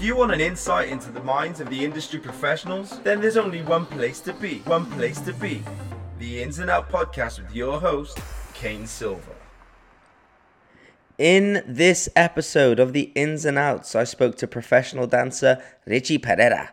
If you want an insight into the minds of the industry professionals, then there's only one place to be. One place to be. The Ins and Out podcast with your host, Kane Silver. In this episode of the Ins and Outs, I spoke to professional dancer Rithy Pereira.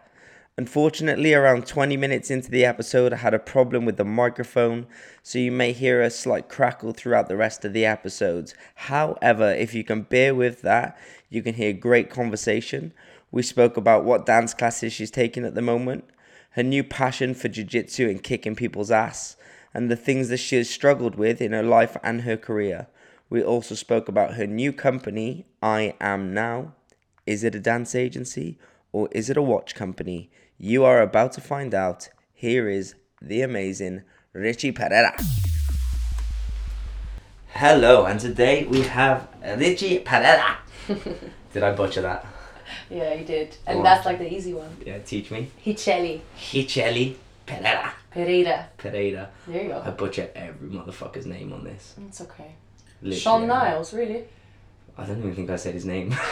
Unfortunately, around 20 minutes into the episode, I had a problem with the microphone, so you may hear a slight crackle throughout the rest of the episodes. However, if you can bear with that, you can hear great conversation. We spoke about what dance classes she's taking at the moment, her new passion for jiu jitsu and kicking people's ass, and the things that she has struggled with in her life and her career. We also spoke about her new company, I Am Now. Is it a dance agency or is it a watch company? You are about to find out. Here is the amazing Rithy Pereira. Hello, and today we have Rithy Pereira. Did I butcher that? Yeah, he did. Go And on. that's like the easy one. Yeah, teach me. Rithiely. Rithiely Pereira. Pereira. Pereira. There you go. I butcher every motherfucker's name on this. It's okay. Literally Sean Niles, really? I don't even think I said his name.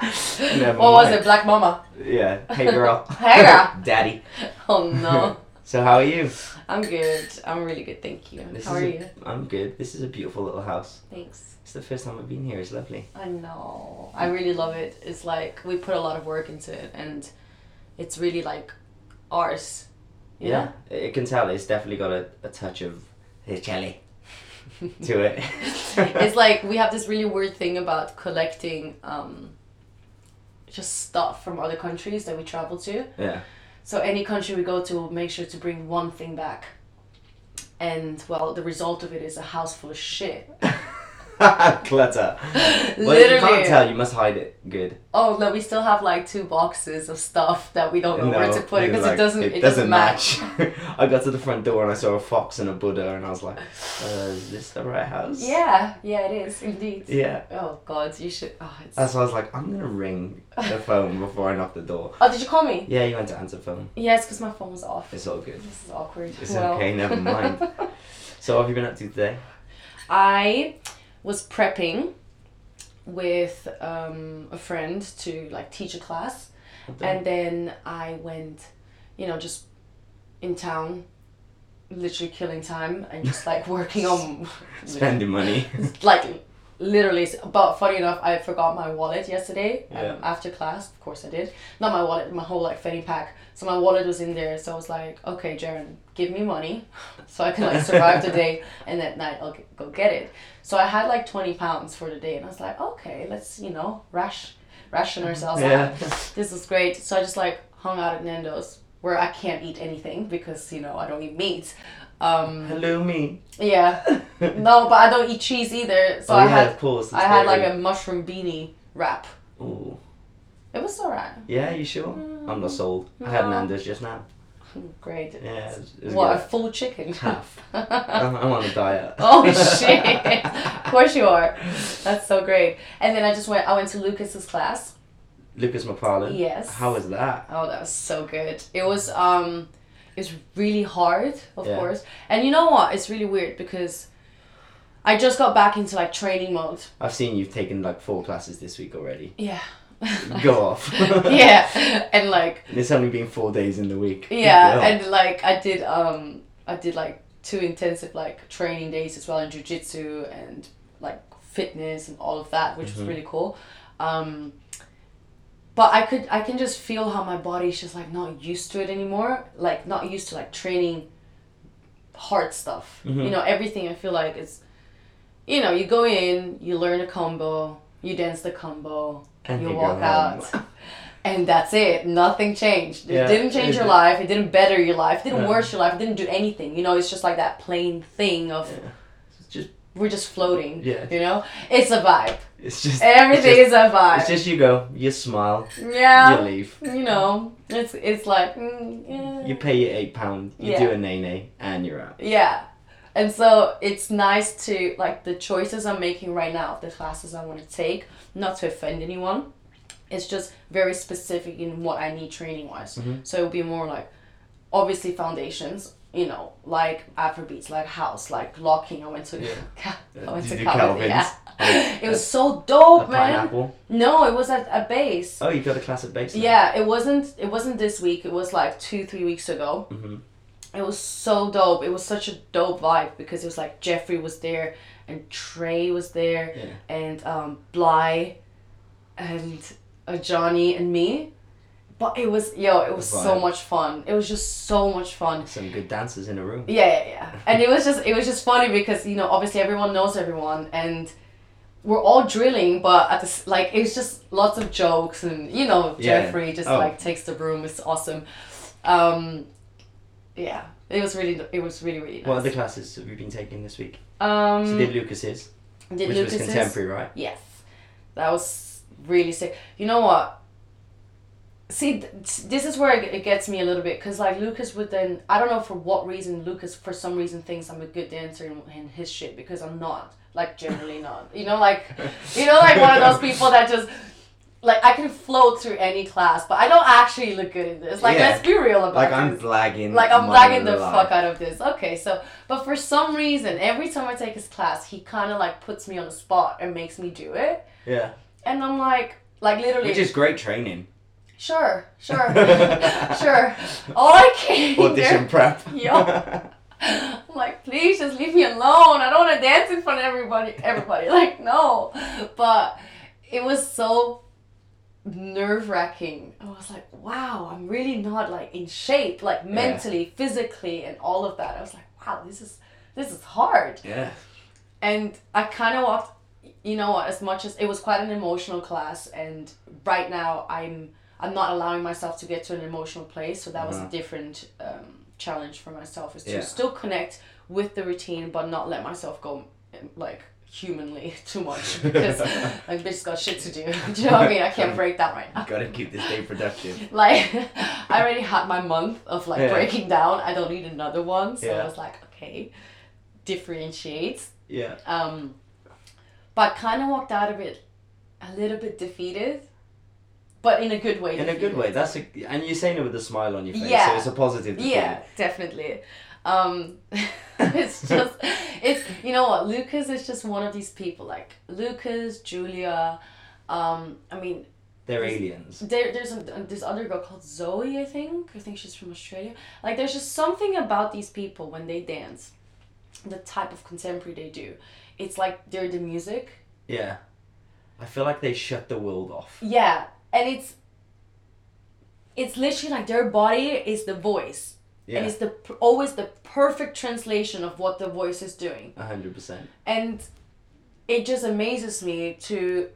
What was it? Black Mama. Yeah. Hey girl. Hey, girl. Daddy. Oh no. So how are you? I'm good. I'm really good, thank you. This How are a- you? I'm good. This is a beautiful little house. Thanks. It's the first time I've been here. It's lovely. I know. I really love it. It's like we put a lot of work into it and it's really like ours. Yeah, know? You can tell it's definitely got a, a touch of Rithiely to it. it's like we have this really weird thing about collecting um just stuff from other countries that we travel to. yeah. So any country we go to, we'll make sure to bring one thing back. And well, the result of it is a house full of shit. Clutter. Well, you can't tell. You must hide it. Good. Oh no, we still have like two boxes of stuff that we don't know where to put it because like- it doesn't it, doesn't match. I got to the front door and I saw a fox and a Buddha and I was like, uh, is this the right house? Yeah, yeah, it is indeed. Yeah. Oh God, you should. Oh, it's... That's why I was like, I'm gonna ring the phone before I knock the door. oh, did you call me? Yeah, you went to answer phone. Yes, because my phone was off. It's all good. This is awkward. It's Well, okay, never mind. So what have you been up to today? I was prepping with um, a friend to like teach a class, and then I went, you know, just in town, literally killing time and just like working on Spending money. like literally but funny enough i forgot my wallet yesterday um, Yeah. after class. Of course i did. Not my wallet my whole like fanny pack. So my wallet was in there. So i was like okay Jaren, give me money so i can like survive the day and at night i'll go get it so i had like 20 pounds for the day and i was like okay let's you know rash ration ourselves Yeah. out this is great so i just like hung out at nando's where i can't eat anything because you know i don't eat meat um Hello, me. yeah no, but I don't eat cheese either. So oh I yeah, had of course. I had like a mushroom beanie wrap. Ooh. It was alright. Yeah, you sure? I'm not sold. I had Nando's just now. Great. Yeah, it was, it was what a full chicken. Half. I'm, I'm on a diet. oh shit! of course you are. That's so great. And then I just went. I went to Lucas's class. Lucas McFarlane. Yes. How was that? Oh, that was so good. It was um, it's really hard, of Yeah. course. And you know what? It's really weird because I just got back into like training mode. I've seen you've taken like four classes this week already. Yeah. Go off. yeah, and like It's only been four days in the week. Yeah and like i did um i did like two intensive like training days as well in jiu-jitsu and like fitness and all of that which Mhm. was really cool um but i could i can just feel how my body's just like not used to it anymore like not used to like training hard stuff Mhm. you know everything i feel like it's you know you go in you learn a combo you dance the combo And you walk out and that's it nothing changed it Yeah, didn't change it your did- life it didn't better your life it didn't Yeah. worse your life it didn't do anything you know it's just like that plain thing of Yeah. Just we're just floating Yeah. you know it's a vibe it's just everything it's is a vibe It's just you go, you smile, yeah you leave. you know it's it's like mm, yeah. You pay your eight pound, you do a nay nay, and you're out. Yeah. And so it's nice to like the choices I'm making right now, the classes I want to take, not to offend anyone. It's just very specific in what I need training wise. Mhm. So it'll be more like obviously foundations, you know, like Afrobeats, like house, like locking. I went to, Yeah. I went Did to Calvin. Calvin's? Yeah, it was so A dope, man. pineapple. No, it was at a base. Oh, you got a class at base. Yeah, it wasn't. It wasn't this week. It was like two, three weeks ago. hmm It was so dope. It was such a dope vibe because it was like Jeffrey was there and Trey was there Yeah. and um, Bly and uh, Johnny and me. But it was yo, it was so much fun. It was just so much fun. Some good dancers in a room. Yeah, yeah, yeah. And it was just it was just funny because you know obviously everyone knows everyone and we're all drilling, but at this like it's just lots of jokes and you know Yeah. Jeffrey just Oh. like takes the room. It's awesome. Um, yeah, it was really it was really really nice. What other classes have you been taking this week? um, So did Lucas's, did which Lucas's? was contemporary, right? Yes, that was really sick. You know what? See, th- this is where it it gets me a little bit because like Lucas would then I don't know for what reason Lucas for some reason thinks I'm a good dancer in, in his shit because I'm not like generally not. You know, like you know, like one of those people that just like I can float through any class, but I don't actually look good in this. Like Yeah. let's be real about it. Like I'm this. blagging. Like I'm money blagging the lie. fuck out of this. Okay, so but for some reason, every time I take his class, he kind of like puts me on the spot and makes me do it, Yeah, and I'm like, like literally, which is great training. sure, sure, sure. All I came Audition prep. Yo. I'm like, please just leave me alone. I don't want to dance in front of everybody. Everybody, like, no. But it was so nerve wracking. I was like, wow, I'm really not like in shape, like mentally, physically, and all of that. I was like, wow, this is this is hard. yeah. And I kind of walked. You know? As much as it was quite an emotional class, and right now I'm I'm not allowing myself to get to an emotional place. So that was a Uh-huh. different um, challenge for myself is to Yeah. still connect with the routine, but not let myself go like humanly too much because like bitch got shit to do. do you know what I mean? I can't break that right now. Gotta keep this day productive. Like I already had my month of like Yeah. breaking down. I don't need another one. So Yeah. I was like, okay, differentiate. Yeah. Um, but kind of walked out of it a little bit defeated, but in a good way. In a good way. That's a, and you're saying it with a smile on your face, Yeah. so it's a positive. defeat. Yeah, definitely. Um, it's just, it's you know what, Lucas is just one of these people. Like Lucas, Julia. Um, I mean, They're aliens. there, there's a, this other girl called Zoe, I think. I think she's from Australia. Like, there's just something about these people when they dance, the type of contemporary they do. It's like they're the music. Yeah. I feel like they shut the world off. Yeah, and it's it's literally like their body is the voice, Yeah. and it's the always the perfect translation of what the voice is doing, A hundred percent. and it just amazes me to,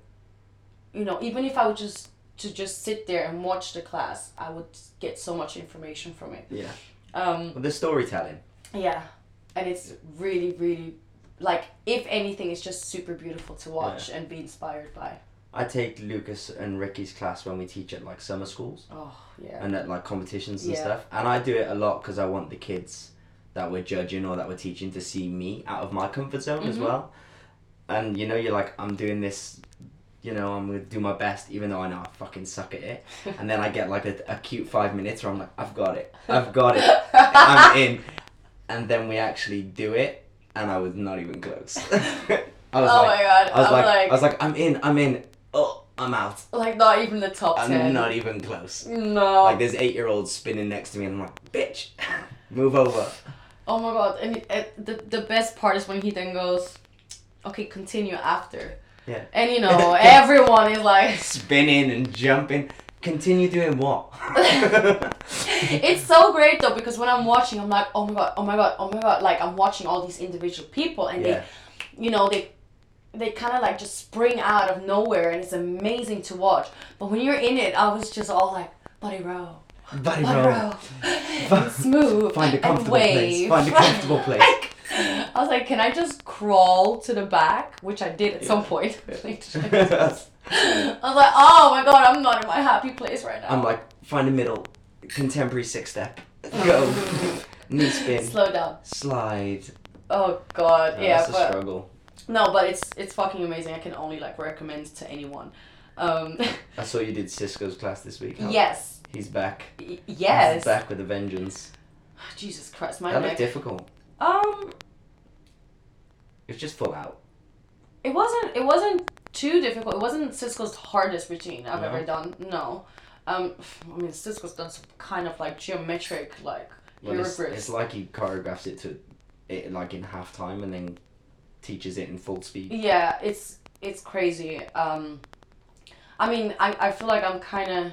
you know, even if I would just to just sit there and watch the class, I would get so much information from it. Yeah. Um, Well, the storytelling. yeah, and it's really, really like if anything, it's just super beautiful to watch and be inspired by. I take Lucas and Ricky's class when we teach at like summer schools Oh yeah. and at like competitions and Yeah. stuff. And I do it a lot because I want the kids that we're judging or that we're teaching to see me out of my comfort zone as Mhm. well. And you know, you're like, I'm doing this. You know, I'm gonna do my best, even though I know I fucking suck at it. And then I get like a, a cute five minutes where I'm like, I've got it, I've got it, I'm in. And then we actually do it, and I was not even close. I was oh like, my god! I was I'm like, like, I was like, I'm in, I'm in. Oh, I'm out. like not even the top I'm ten. not even close. No. Like there's eight year olds spinning next to me, and I'm like, bitch, move over. oh my god! And it, it, the the best part is when he then goes, okay, continue after. Yeah. And you know everyone is like, Spinning and jumping. Continue doing what? it's so great though because when I'm watching, I'm like, oh my god, oh my god, oh my god! Like I'm watching all these individual people, and yeah. they, you know, they. They kind of like just spring out of nowhere, and it's amazing to watch. But when you're in it, I was just all like, "Buddy row, Buddy buddy row, and smooth, Find a comfortable place. Find a comfortable place. I was like, can I just crawl to the back? Which I did at some point. I was like, oh my god, I'm not in my happy place right now. I'm like, find a middle, contemporary six step. Go. Knee spin. slow down. Slide. Oh god, yeah, that's a but struggle. No, but it's it's fucking amazing. I can only like recommend to anyone. Um, I saw you did Cisco's class this week. How- yes, He's back. Y- He's back with a vengeance. Jesus Christ, my That looked neck. difficult. Um, It was just full out. it wasn't. It wasn't too difficult. It wasn't Cisco's hardest routine I've No? ever done. No. Um, I mean, Cisco's done some kind of like geometric, like Well, it's, it's like he choreographs it to it like in half time and then teaches it in full speed. Yeah, it's it's crazy. Um, I mean, I, I feel like I'm kind of,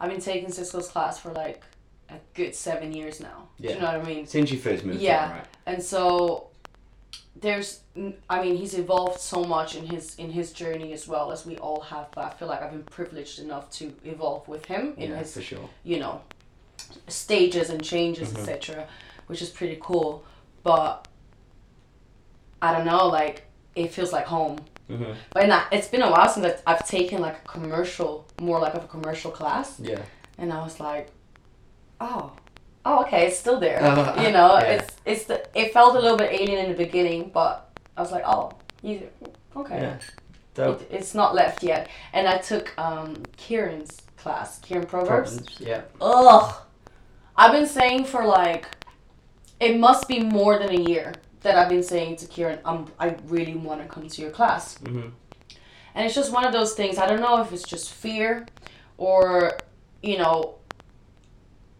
I've been taking Cisco's class for like a good seven years now. Yeah. Do you know what I mean? Since you first moved Yeah. right? And so, there's, I mean, he's evolved so much in his in his journey as well as we all have. But I feel like I've been privileged enough to evolve with him in Yeah, his for sure. you know stages and changes Mhm. etc which is pretty cool but i don't know like it feels like home hmm but it's been a while since I've- i've taken like a commercial more like of a commercial class Yeah. and i was like oh oh okay it's still there Uh, you know yeah. it's it's the it felt a little bit alien in the beginning but i was like oh you okay Yeah. Dope. it, it's not left yet and i took um kieran's class kieran proverbs Problems. Yeah. Ugh. I've been saying for like, it must be more than a year that I've been saying to Kieran, um, I really want to come to your class. hmm And it's just one of those things. I don't know if it's just fear or, you know,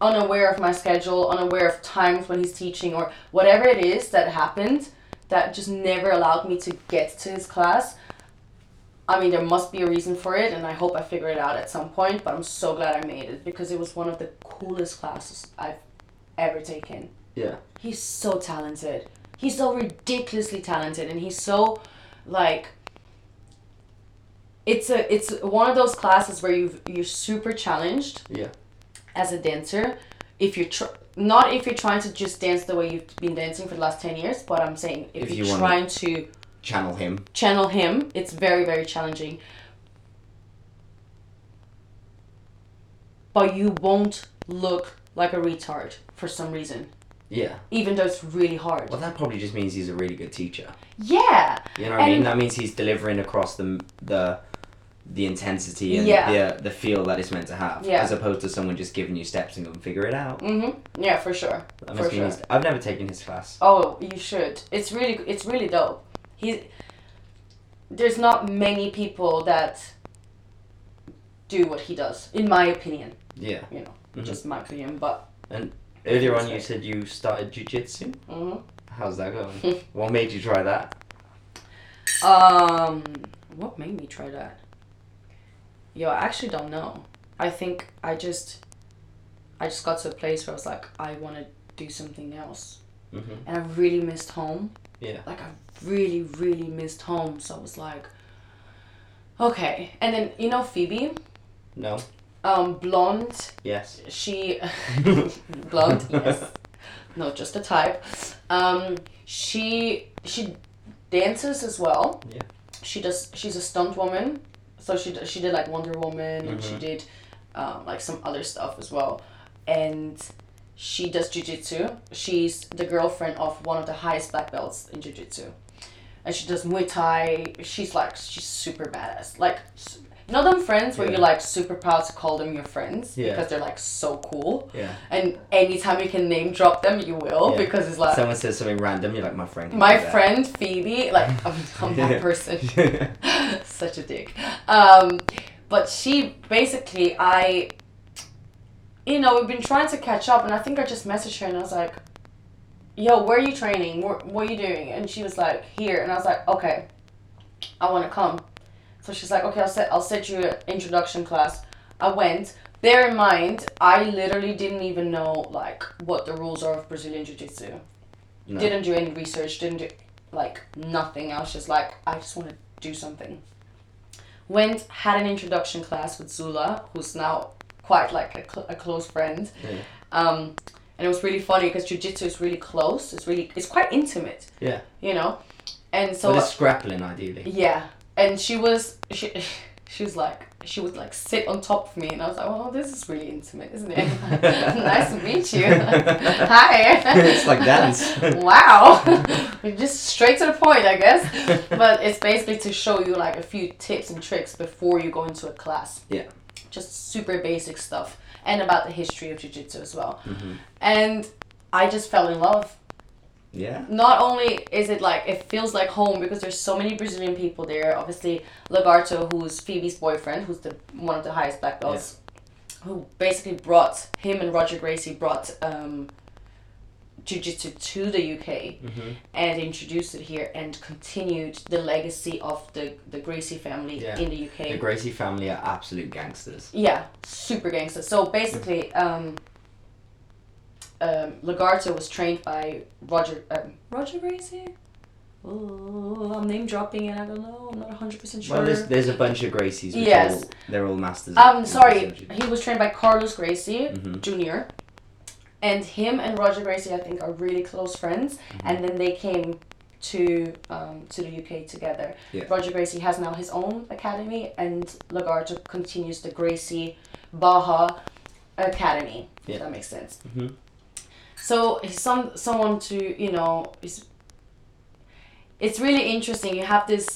unaware of my schedule, unaware of times when he's teaching, or whatever it is that happened that just never allowed me to get to his class. I mean, there must be a reason for it, and I hope I figure it out at some point. But I'm so glad I made it because it was one of the coolest classes I've ever taken. Yeah. He's so talented. He's so ridiculously talented, and he's so like. It's a it's one of those classes where you you're super challenged Yeah. as a dancer. If you're tr- not if you're trying to just dance the way you've been dancing for the last ten years, but I'm saying if, If you're you trying to Channel him. channel him, it's very very challenging. But you won't look like a retard for some reason, Yeah. even though it's really hard. Well, that probably just means he's a really good teacher. Yeah, You know what I mean? That means he's delivering across the the the intensity and Yeah. the the feel that it's meant to have, Yeah. as opposed to someone just giving you steps and go and figure it out. mhm, yeah, for sure, That for sure. he's, I've never taken his class. Oh, you should. It's really it's really dope. He there's not many people that do what he does, in my opinion. Yeah. You know, Mhm. just my opinion. But Earlier on, you said you started jujitsu. hmm How's that going? what made you try that? um, what made me try that? Yo, I actually don't know. I think I just I just got to a place where I was like, I want to do something else, hmm and I really missed home. Yeah. like I really, really missed home. So I was like, okay. And then you know Phoebe, No. Um, blonde. Yes. She blonde, yes. No, just a type. Um, she she dances as well. Yeah. She does. She's a stunt woman. So she she did like Wonder Woman and she Mhm. did um, like some other stuff as well. And she does jujitsu. She's the girlfriend of one of the highest black belts in jujitsu. And she does Muay Thai. She's like she's super badass. Like you know them friends where Yeah. you're like super proud to call them your friends Yeah. because they're like so cool. Yeah. And anytime you can name drop them, you will Yeah. because it's like Someone says something random, you're like, my friend. my do that." friend Phoebe. Like I'm, I'm that person. Such a dick. Um, but she basically, I, you know, we've been trying to catch up, and I think I just messaged her and I was like, "Yo, where are you training? Where, what are you doing?" And she was like, "Here," and I was like, "Okay, I want to come." So she's like, "Okay, I'll set I'll set you an introduction class." I went. Bear in mind, I literally didn't even know like what the rules are of Brazilian Jiu Jitsu No. didn't do any research didn't do like nothing i was just like i just want to do something went had an introduction class with zula who's now quite like a, cl- a close friend Yeah. um and it was really funny because jiu-jitsu is really close it's really it's quite intimate Yeah. you know and so but it's grappling, ideally. yeah and she was she she was like she would like sit on top of me and i was like oh this is really intimate isn't it nice to meet you hi it's like dance. wow just straight to the point i guess but it's basically to show you like a few tips and tricks before you go into a class Yeah. just super basic stuff and about the history of jiu-jitsu as well Mhm. and I just fell in love. Yeah. Not only is it like it feels like home because there's so many Brazilian people there. Obviously, Lagarto, who's Phoebe's boyfriend, who's the one of the highest black belts, who basically brought him and Roger Gracie brought um, jiu-jitsu to the UK Mm-hmm. and introduced it here and continued the legacy of the the Gracie family Yeah. in the UK. The Gracie family are absolute gangsters. Yeah, super gangsters. So basically, um, um, Lagarto was trained by Roger um, Roger Gracie. Oh, I'm name dropping and I don't know. I'm not 100 percent sure. Well, there's, there's a bunch of Gracies. Which Yes. All, they're all masters. um, sorry, he was trained by Carlos Gracie Mm-hmm. Jr. And him and Roger Gracie, I think, are really close friends. Mm-hmm. And then they came to um, to the UK together. Yeah. Roger Gracie has now his own academy, and Lagarto continues the Gracie Barra Academy. Yeah. If that makes sense. Mhm. So he's some someone to you know is. It's really interesting. You have this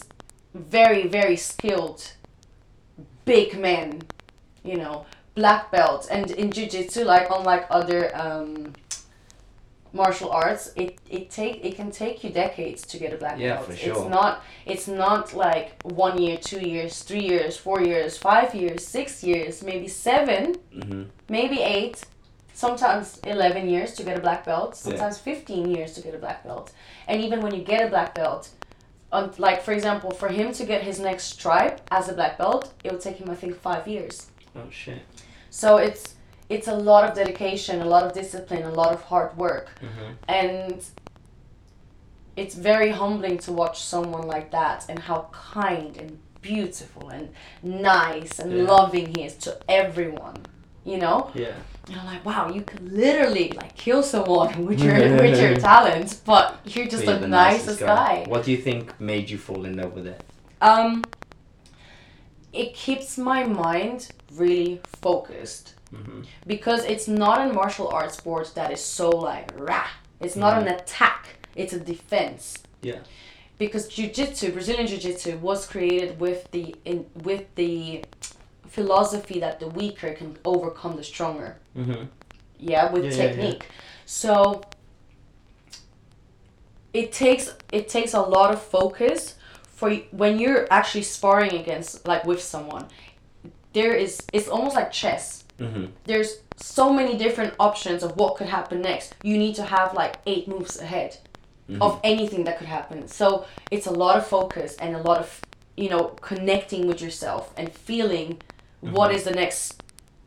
very very skilled, big men, you know, black belt, and in jiu-jitsu, like unlike other um, martial arts, it it take it can take you decades to get a black Yeah, belt. for It's not it's not like one year, two years, three years, four years, five years, six years, maybe seven, Mm-hmm. maybe eight, sometimes 11 years to get a black belt, Yeah. sometimes 15 years to get a black belt. And even when you get a black belt, um, like for example, for him to get his next stripe as a black belt, it would take him, I think, five years. Oh shit. So it's it's a lot of dedication, a lot of discipline, a lot of hard work, Mm-hmm. and it's very humbling to watch someone like that and how kind and beautiful and nice and Yeah. loving he is to everyone. You know, Yeah. And I'm like, wow, you could literally like kill someone with your with your talents, but you're just Be the, nicest guy. What do you think made you fall in love with it? Um, it keeps my mind really focused Mm-hmm. because it's not a martial arts sport that is so like rah. It's not an attack. It's a defense. Yeah. Because jiu-jitsu, Brazilian jiu-jitsu was created with the in with the philosophy that the weaker can overcome the stronger. Mm-hmm. yeah with Yeah, yeah, yeah. technique so it takes it takes a lot of focus for when you're actually sparring against like with someone there is it's almost like chess Mm-hmm. there's so many different options of what could happen next you need to have like eight moves ahead of anything that could happen so it's a lot of focus and a lot of you know connecting with yourself and feeling what is the next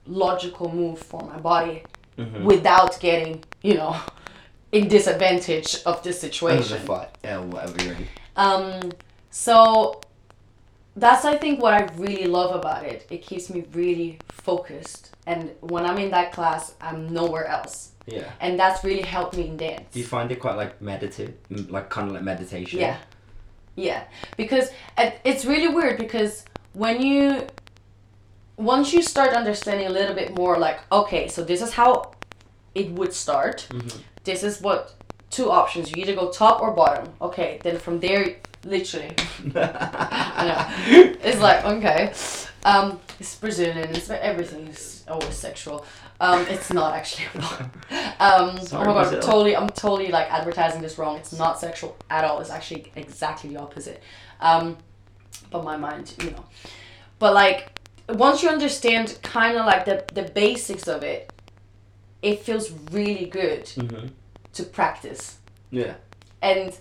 logical move for my body Mm-hmm. without getting, you know, in disadvantage of this Under situation. fight, yeah, whatever you're in. Um, so that's I think what I really love about it. It keeps me really focused, and when I'm in that class, I'm nowhere else, Yeah. and that's really helped me in dance. Do you find it quite like meditative, like kind of like meditation? Yeah. Yeah. Because it's really weird because when you once you start understanding a little bit more like okay, so this is how it would start. Mhm. This is what two options. You either go top or bottom. Okay, then from there literally I know. It's like okay. Um it's Brazilian, it's everything is always sexual. Um, it's not actually. um, Sorry, oh my god, Brazil. totally. I'm totally like advertising this wrong. It's not sexual at all. It's actually exactly the opposite. Um, but my mind, you know. But like, once you understand kind of like the the basics of it, it feels really good Mm-hmm. to practice. Yeah. And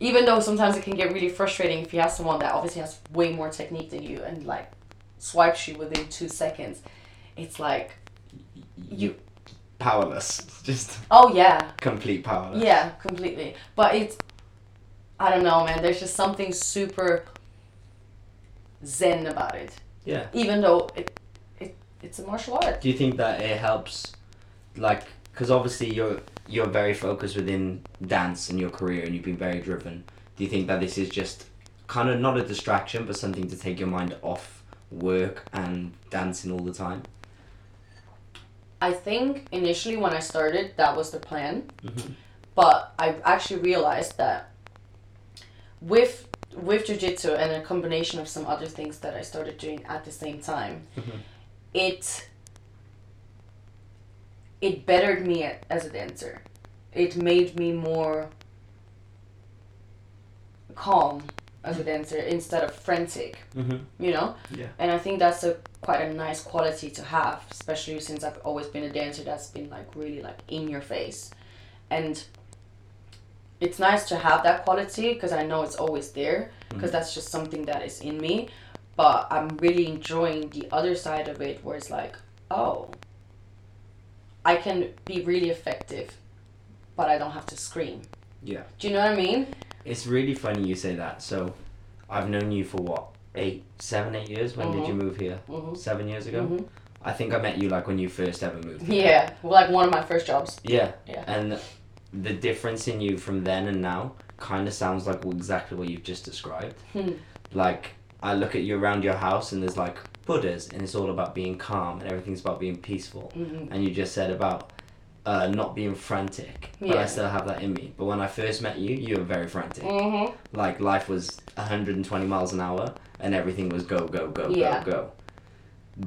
even though sometimes it can get really frustrating if you have someone that obviously has way more technique than you and like swipes you within two seconds, it's like you. Powerless. Just Oh yeah, complete powerless. yeah, completely. But it's, I don't know, man. There's just something super zen about it. Yeah. Even though it, it it's a martial art. Do you think that it helps, like, because obviously you're you're very focused within dance and your career, and you've been very driven. Do you think that this is just kind of not a distraction, but something to take your mind off work and dancing all the time? I think initially when I started, that was the plan. Mhm. But I actually realized that with with jiu-jitsu and a combination of some other things that I started doing at the same time, Mhm. it it bettered me as a dancer. It made me more calm as a dancer instead of frantic. Mm-hmm. You know. Yeah. And I think that's a quite a nice quality to have, especially since I've always been a dancer that's been like really like in your face, and it's nice to have that quality because I know it's always there because that's just something that is in me. But I'm really enjoying the other side of it where it's like, oh, I can be really effective, but I don't have to scream. Yeah. Do you know what I mean? It's really funny you say that. So, I've known you for what eight, seven, eight years. When did Mhm. you move here? Mhm. Seven years ago. Mhm. I think I met you like when you first ever moved. here. Yeah, well, like one of my first jobs. Yeah. Yeah. And the difference in you from then and now kind of sounds like exactly what you've just described. Hmm. Like I look at you around your house and there's like Buddhas and it's all about being calm and everything's about being peaceful. Mhm. And you just said about uh, not being frantic, but I still have that in me. But when I first met you, you were very frantic. Mm-hmm. Like life was 120 miles an hour and everything was go go go Yeah. go go.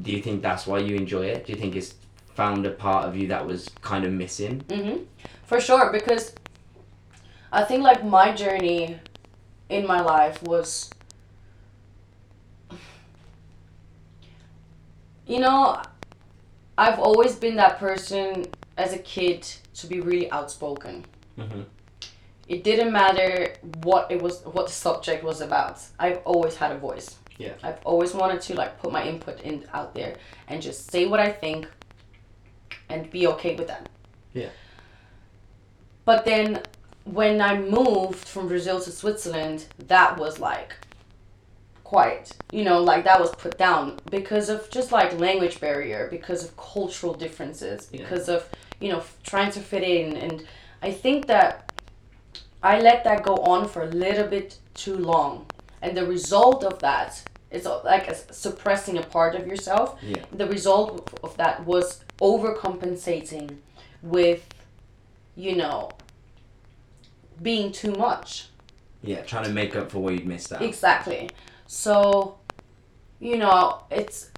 Do you think that's why you enjoy it? Do you think it's found a part of you that was kind of missing? Mm-hmm. For sure, because I think like my journey in my life was, you know, I've always been that person as a kid to be really outspoken. Mm-hmm. It didn't matter what it was, what the subject was about. I've always had a voice. Yeah. I've always wanted to like put my input in out there and just say what I think and be okay with that. Yeah. But then when I moved from Brazil to Switzerland, that was like quiet. You know, like that was put down because of just like language barrier, because of cultural differences, Yeah. because of, you know, f- trying to fit in. And I think that I let that go on for a little bit too long. And the result of that uh, like a suppressing a part of yourself. Yeah. The result of- of that was overcompensating with, you know, being too much. Yeah, trying to make up for what you'd missed out. Exactly. So, you know, it's.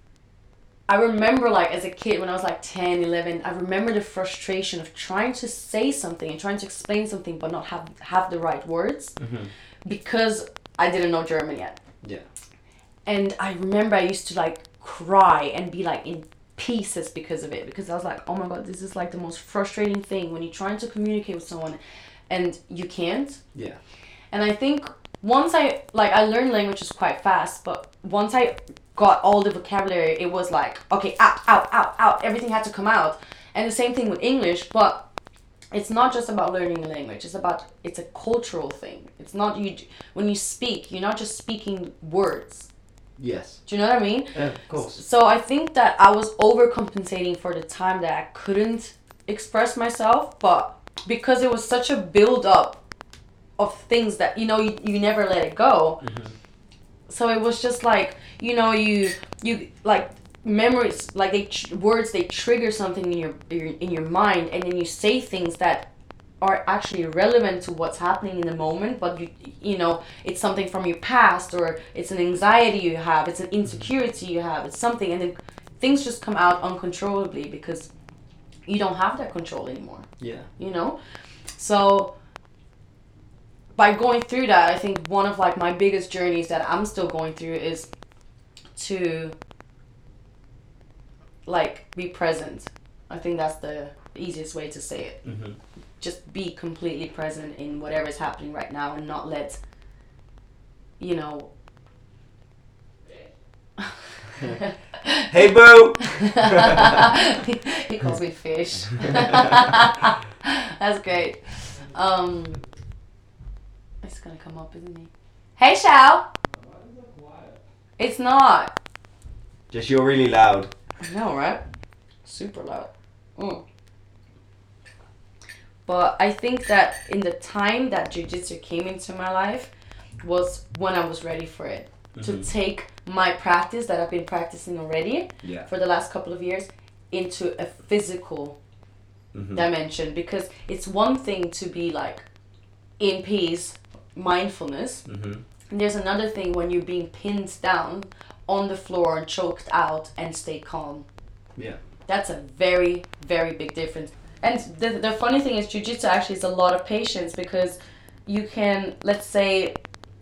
I remember, like, as a kid, when I was like 10, 11, I remember the frustration of trying to say something and trying to explain something but not have, have the right words Mhm. because I didn't know German yet. And I remember I used to, like, cry and be, like, in pieces because of it because I was like, oh my god, this is, like, the most frustrating thing when you're trying to communicate with someone and you can't. Yeah. And I think once I like I learned languages quite fast, but once I got all the vocabulary, it was like okay, out, out, out, out. Everything had to come out. And the same thing with English, but it's not just about learning a language. It's about it's a cultural thing. It's not you when you speak, you're not just speaking words. Yes. Do you know what I mean? Yeah, of course. So I think that I was overcompensating for the time that I couldn't express myself, but because it was such a build up of things that you know you, you never let it go. Mm-hmm. So it was just like you know you you like memories like they tr- words they trigger something in your in your mind and then you say things that are actually relevant to what's happening in the moment but you you know it's something from your past or it's an anxiety you have it's an insecurity you have it's something and then things just come out uncontrollably because you don't have that control anymore Yeah. you know so by going through that i think one of like my biggest journeys that i'm still going through is to like be present i think that's the easiest way to say it Mm-hmm. Just be completely present in whatever is happening right now and not let you know Hey, boo! he calls me fish. That's great. Um, it's gonna come up, isn't he? Hey, Shao. It's not. Just you're really loud. I know, right? Super loud. Mm. But I think that in the time that jujitsu came into my life was when I was ready for it. To Mhm. take my practice that I've been practicing already Yeah. for the last couple of years into a physical Mm-hmm. dimension because it's one thing to be like in peace, mindfulness, Mm-hmm. and there's another thing when you're being pinned down on the floor and choked out and stay calm. Yeah. That's a very, very big difference. And the, the funny thing is, jujitsu actually is a lot of patience because you can, let's say,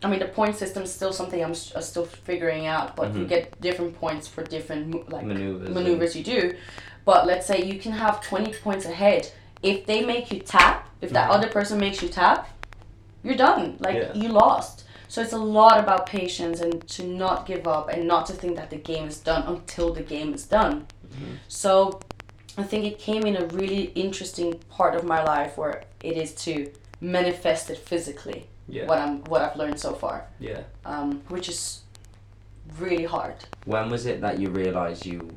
I mean, the point system is still something I'm s- uh, still figuring out, but you Mhm. get different points for different like Maneuvers. maneuvers you do. But let's say you can have 20 points ahead. If they make you tap, if that Mhm. other person makes you tap, you're done. Like Yeah. you lost. So it's a lot about patience and to not give up and not to think that the game is done until the game is done. Mhm. So I think it came in a really interesting part of my life where it is to manifest it physically. Yeah. What I'm what I've learned so far, Yeah. um, which is really hard. When was it that you realized you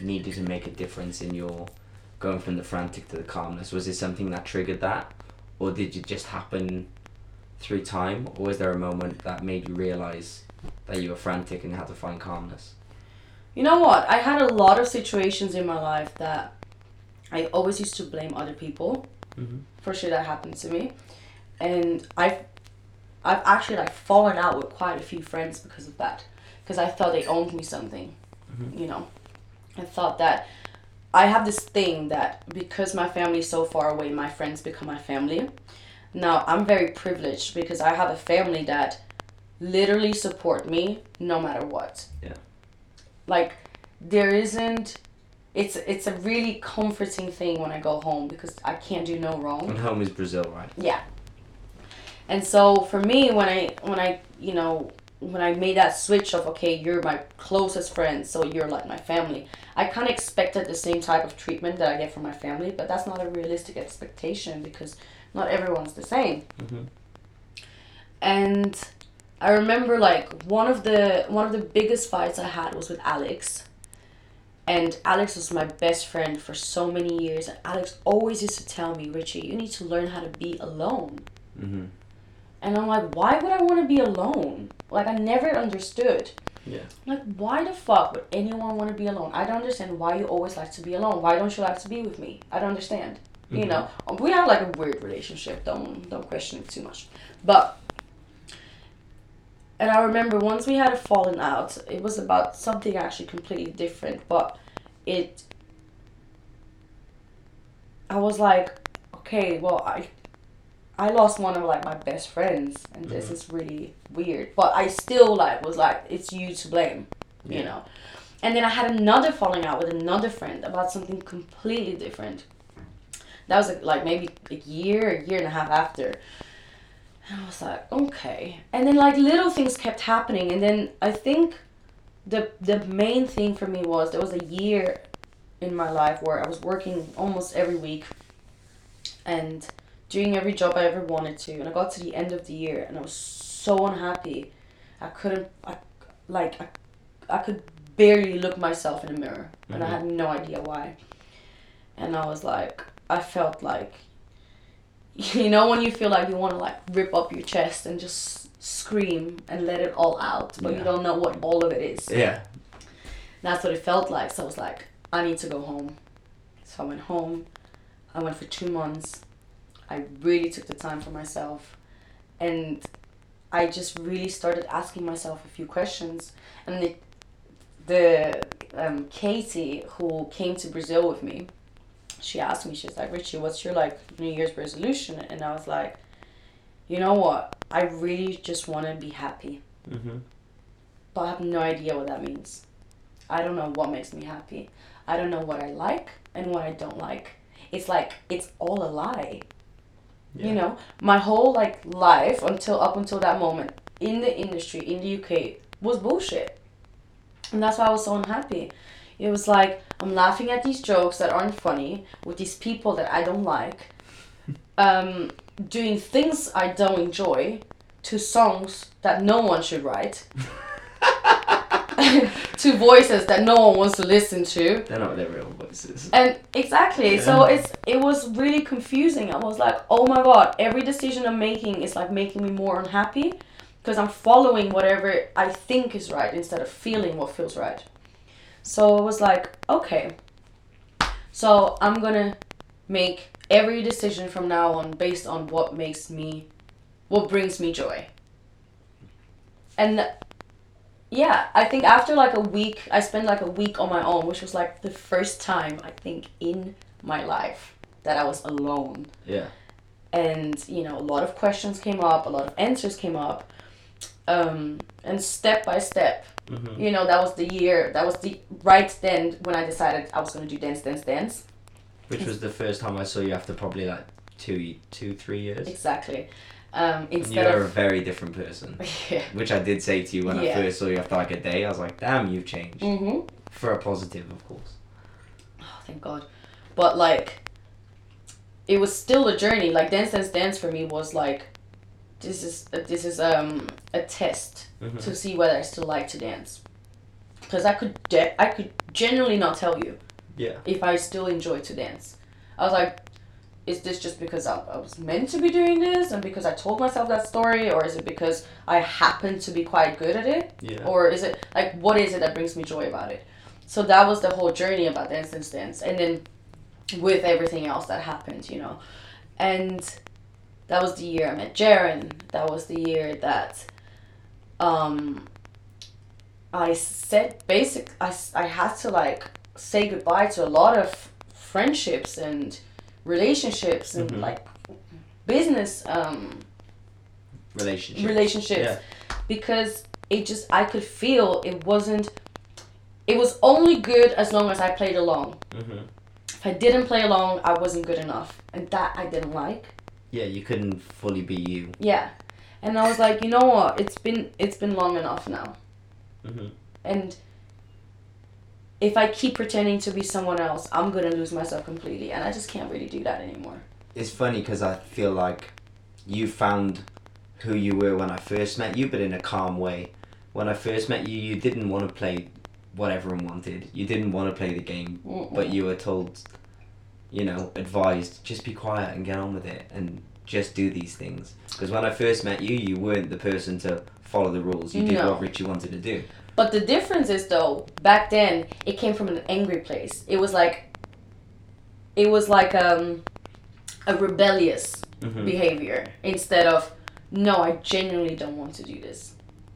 needed to make a difference in your going from the frantic to the calmness? Was it something that triggered that, or did it just happen through time, or was there a moment that made you realize that you were frantic and had to find calmness? You know what? I had a lot of situations in my life that I always used to blame other people Mm-hmm. for shit that happened to me, and I've I've actually like fallen out with quite a few friends because of that, because I thought they owned me something, Mhm. you know. I thought that I have this thing that because my family is so far away, my friends become my family. Now I'm very privileged because I have a family that literally support me no matter what. Yeah. Like there isn't it's it's a really comforting thing when I go home because I can't do no wrong. And home is Brazil, right? Yeah. And so for me, when I when I you know when I made that switch of okay, you're my closest friend, so you're like my family. I kind of expected the same type of treatment that I get from my family, but that's not a realistic expectation because not everyone's the same. Mm-hmm. And I remember like one of the one of the biggest fights I had was with Alex. And Alex was my best friend for so many years. And Alex always used to tell me, Rithy, you need to learn how to be alone. Mm-hmm. And I'm like, why would I want to be alone? Like, I never understood. Yeah. Like, why the fuck would anyone want to be alone? I don't understand why you always like to be alone. Why don't you like to be with me? I don't understand. You Mhm. know, we have like a weird relationship. Don't don't question it too much. But and I remember once we had a fallen out. It was about something actually completely different, but it. I was like, okay, well, I I lost one of like my best friends, and this Mhm. is really weird. But I still like was like, it's you to blame, you know. And then I had another falling out with another friend about something completely different. That was like maybe a year, a year and a half after. And I was like, okay. And then like little things kept happening, and then I think the the main thing for me was there was a year in my life where I was working almost every week and doing every job I ever wanted to and I got to the end of the year and I was so unhappy. I couldn't I like I, I could barely look myself in the mirror and I Mhm. had no idea why. And I was like I felt like you know when you feel like you want to like rip up your chest and just scream and let it all out but you don't know what all of it is. Yeah. That's what it felt like. So I was like, I need to go home. So I went home. I went for two months. I really took the time for myself. And I just really started asking myself a few questions. And the, the um, Katie, who came to Brazil with me, she asked me, she's like, Rithy, what's your like New Year's resolution? And I was like, you know what? I really just want to be happy Mm-hmm. but I have no idea what that means. I don't know what makes me happy. I don't know what I like and what I don't like. It's like it's all a lie. You know, my whole like life until up until that moment in the industry in the UK was bullshit. And that's why I was so unhappy. It was like I'm laughing at these jokes that aren't funny with these people that I don't like. Um, doing things I don't enjoy to songs that no one should write. to voices that no one wants to listen to. They're not their real voices. And exactly, so it's it was really confusing. I was like, oh my god, every decision I'm making is like making me more unhappy because I'm following whatever I think is right instead of feeling what feels right. So it was like, okay, so I'm gonna make every decision from now on based on what makes me, what brings me joy. And yeah, I think after like a week, I spent like a week on my own, which was like the first time I think in my life that I was alone. Yeah. And you know, a lot of questions came up, a lot of answers came up, um, and step by step, Mhm. you know, that was the year. That was the right then when I decided I was gonna do dance, dance, dance. Which was the first time I saw you after probably like two, two, three years. Exactly. Um, And instead you're a very different person. yeah. Which I did say to you when Yeah. I first saw you after like a day. I was like, damn, you've changed. Mm-hmm. For a positive, of course. Oh, thank God. But like, it was still a journey. Like dance, dance, dance for me was like, this is this is um a test Mhm. to see whether I still like to dance. Because I could de- I could genuinely not tell you Yeah. if I still enjoy to dance. I was like, is this just because I, I was meant to be doing this and because I told myself that story, or is it because I happen to be quite good at it? Yeah. or is it like what is it that brings me joy about it so that was the whole journey about dance dance dance and then with everything else that happened you know and that was the year i met Jaren. that was the year that um i said basic I had to like say goodbye to a lot of friendships and relationships and Mhm. like business um Relationship. relationships Yeah. because it just I could feel it wasn't it was only good as long as I played along. hmm If I didn't play along, I wasn't good enough. And that I didn't like. Yeah, you couldn't fully be you. Yeah. And I was like, you know what? It's been it's been long enough now. hmm And if I keep pretending to be someone else, I'm going to lose myself completely and I just can't really do that anymore. It's funny because I feel like you found who you were when I first met you, but in a calm way. When I first met you, you didn't want to play what everyone wanted. You didn't want to play the game, Mm-mm. but you were told, you know, advised, just be quiet and get on with it and just do these things. Because when I first met you, you weren't the person to follow the rules. You did No. what Rithy wanted to do. But the difference is though, back then it came from an angry place. It was like it was like um a rebellious Mhm. behavior instead of no, I genuinely don't want to do this.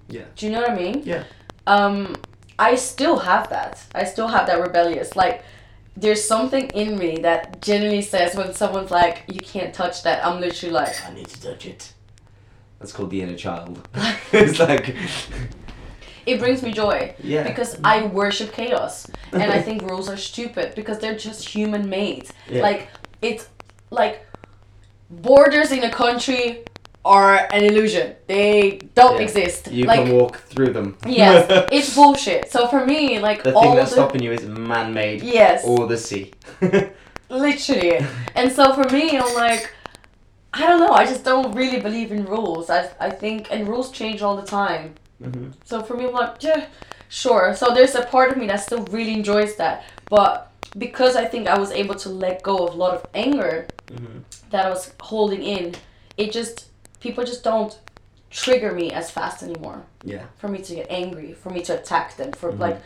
Yeah. Do you know what I mean? Yeah. Um I still have that. I still have that rebellious like there's something in me that genuinely says when someone's like, you can't touch that, I'm literally like, I need to touch it. That's called the inner child. it's like, it brings me joy. yeah. because I worship chaos and I think rules are stupid because they're just human made. Yeah. Like it's like borders in a country are an illusion. They don't Yeah. exist. You like can walk through them. yes, it's bullshit. So for me, like the all thing that's the stopping you is man-made yes, or the sea. literally. And so for me, I'm like. I don't know. I just don't really believe in rules. I, I think and rules change all the time. hmm So for me, I'm like, yeah, sure. So there's a part of me that still really enjoys that. But because I think I was able to let go of a lot of anger hmm that I was holding in, it just, people just don't trigger me as fast anymore. Yeah. For me to get angry, for me to attack them, for Mhm. like,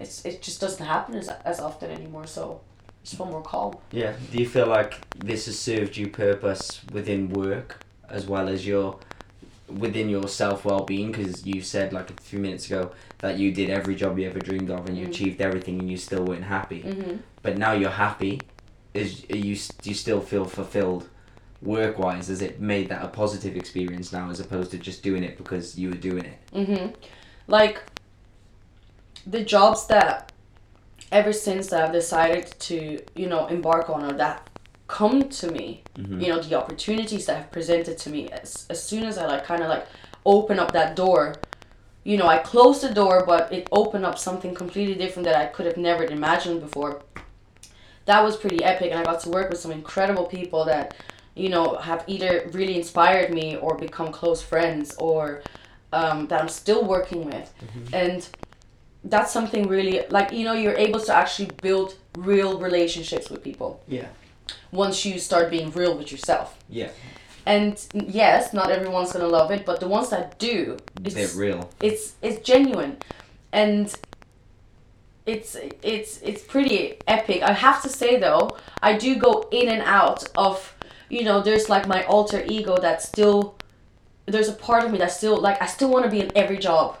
it's it just doesn't happen as, as often anymore. So just feel more calm. Yeah. Do you feel like this has served you purpose within work as well as your within your self well-being? Because you said like a few minutes ago that you did every job you ever dreamed of and you Mm. achieved everything and you still weren't happy. hmm But now you're happy. Is are you do you still feel fulfilled? Work-wise, has it made that a positive experience now, as opposed to just doing it because you were doing it? hmm Like the jobs that ever since that I've decided to, you know, embark on or that come to me, Mm-hmm. you know, the opportunities that have presented to me as, as soon as I like kind of like open up that door, you know, I closed the door, but it opened up something completely different that I could have never imagined before. That was pretty epic, and I got to work with some incredible people that, you know, have either really inspired me or become close friends or um, that I'm still working with. And that's something really, like, you know, you're able to actually build real relationships with people Yeah. once you start being real with yourself. Yeah. And yes, not everyone's gonna love it, but the ones that do, it's They're real. it's it's genuine, and it's it's it's pretty epic. I have to say though, I do go in and out of, you know, there's like my alter ego that still, there's a part of me that still like I still want to be in every job,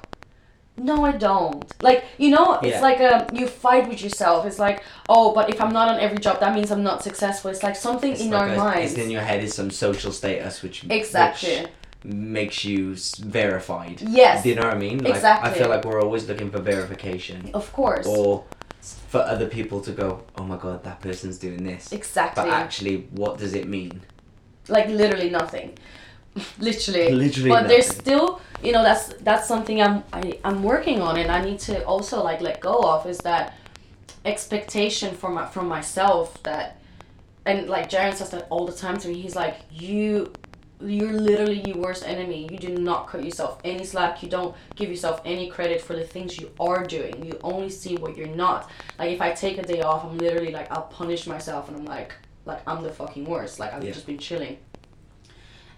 No, I don't. Like you know, it's like um, you fight with yourself. It's like, oh, but if I'm not on every job, that means I'm not successful. It's like something It's in like our a- minds. It's in your head is some social status which Exactly. which makes you verified. Yes. Do you know what I mean? Like, I feel like we're always looking for verification Of course. or for other people to go, oh my god, that person's doing this. exactly. But actually, what does it mean? like literally nothing. literally. Literally But there's still, you know, that's that's something I'm I, I'm working on, and I need to also like let go of is that expectation from my, from myself that, and like Jaren says that all the time to me. He's like, you, you're literally your worst enemy. You do not cut yourself any slack. You don't give yourself any credit for the things you are doing. You only see what you're not. Like if I take a day off, I'm literally like I'll punish myself, and I'm like like I'm the fucking worst. Like I've Yeah. just been chilling.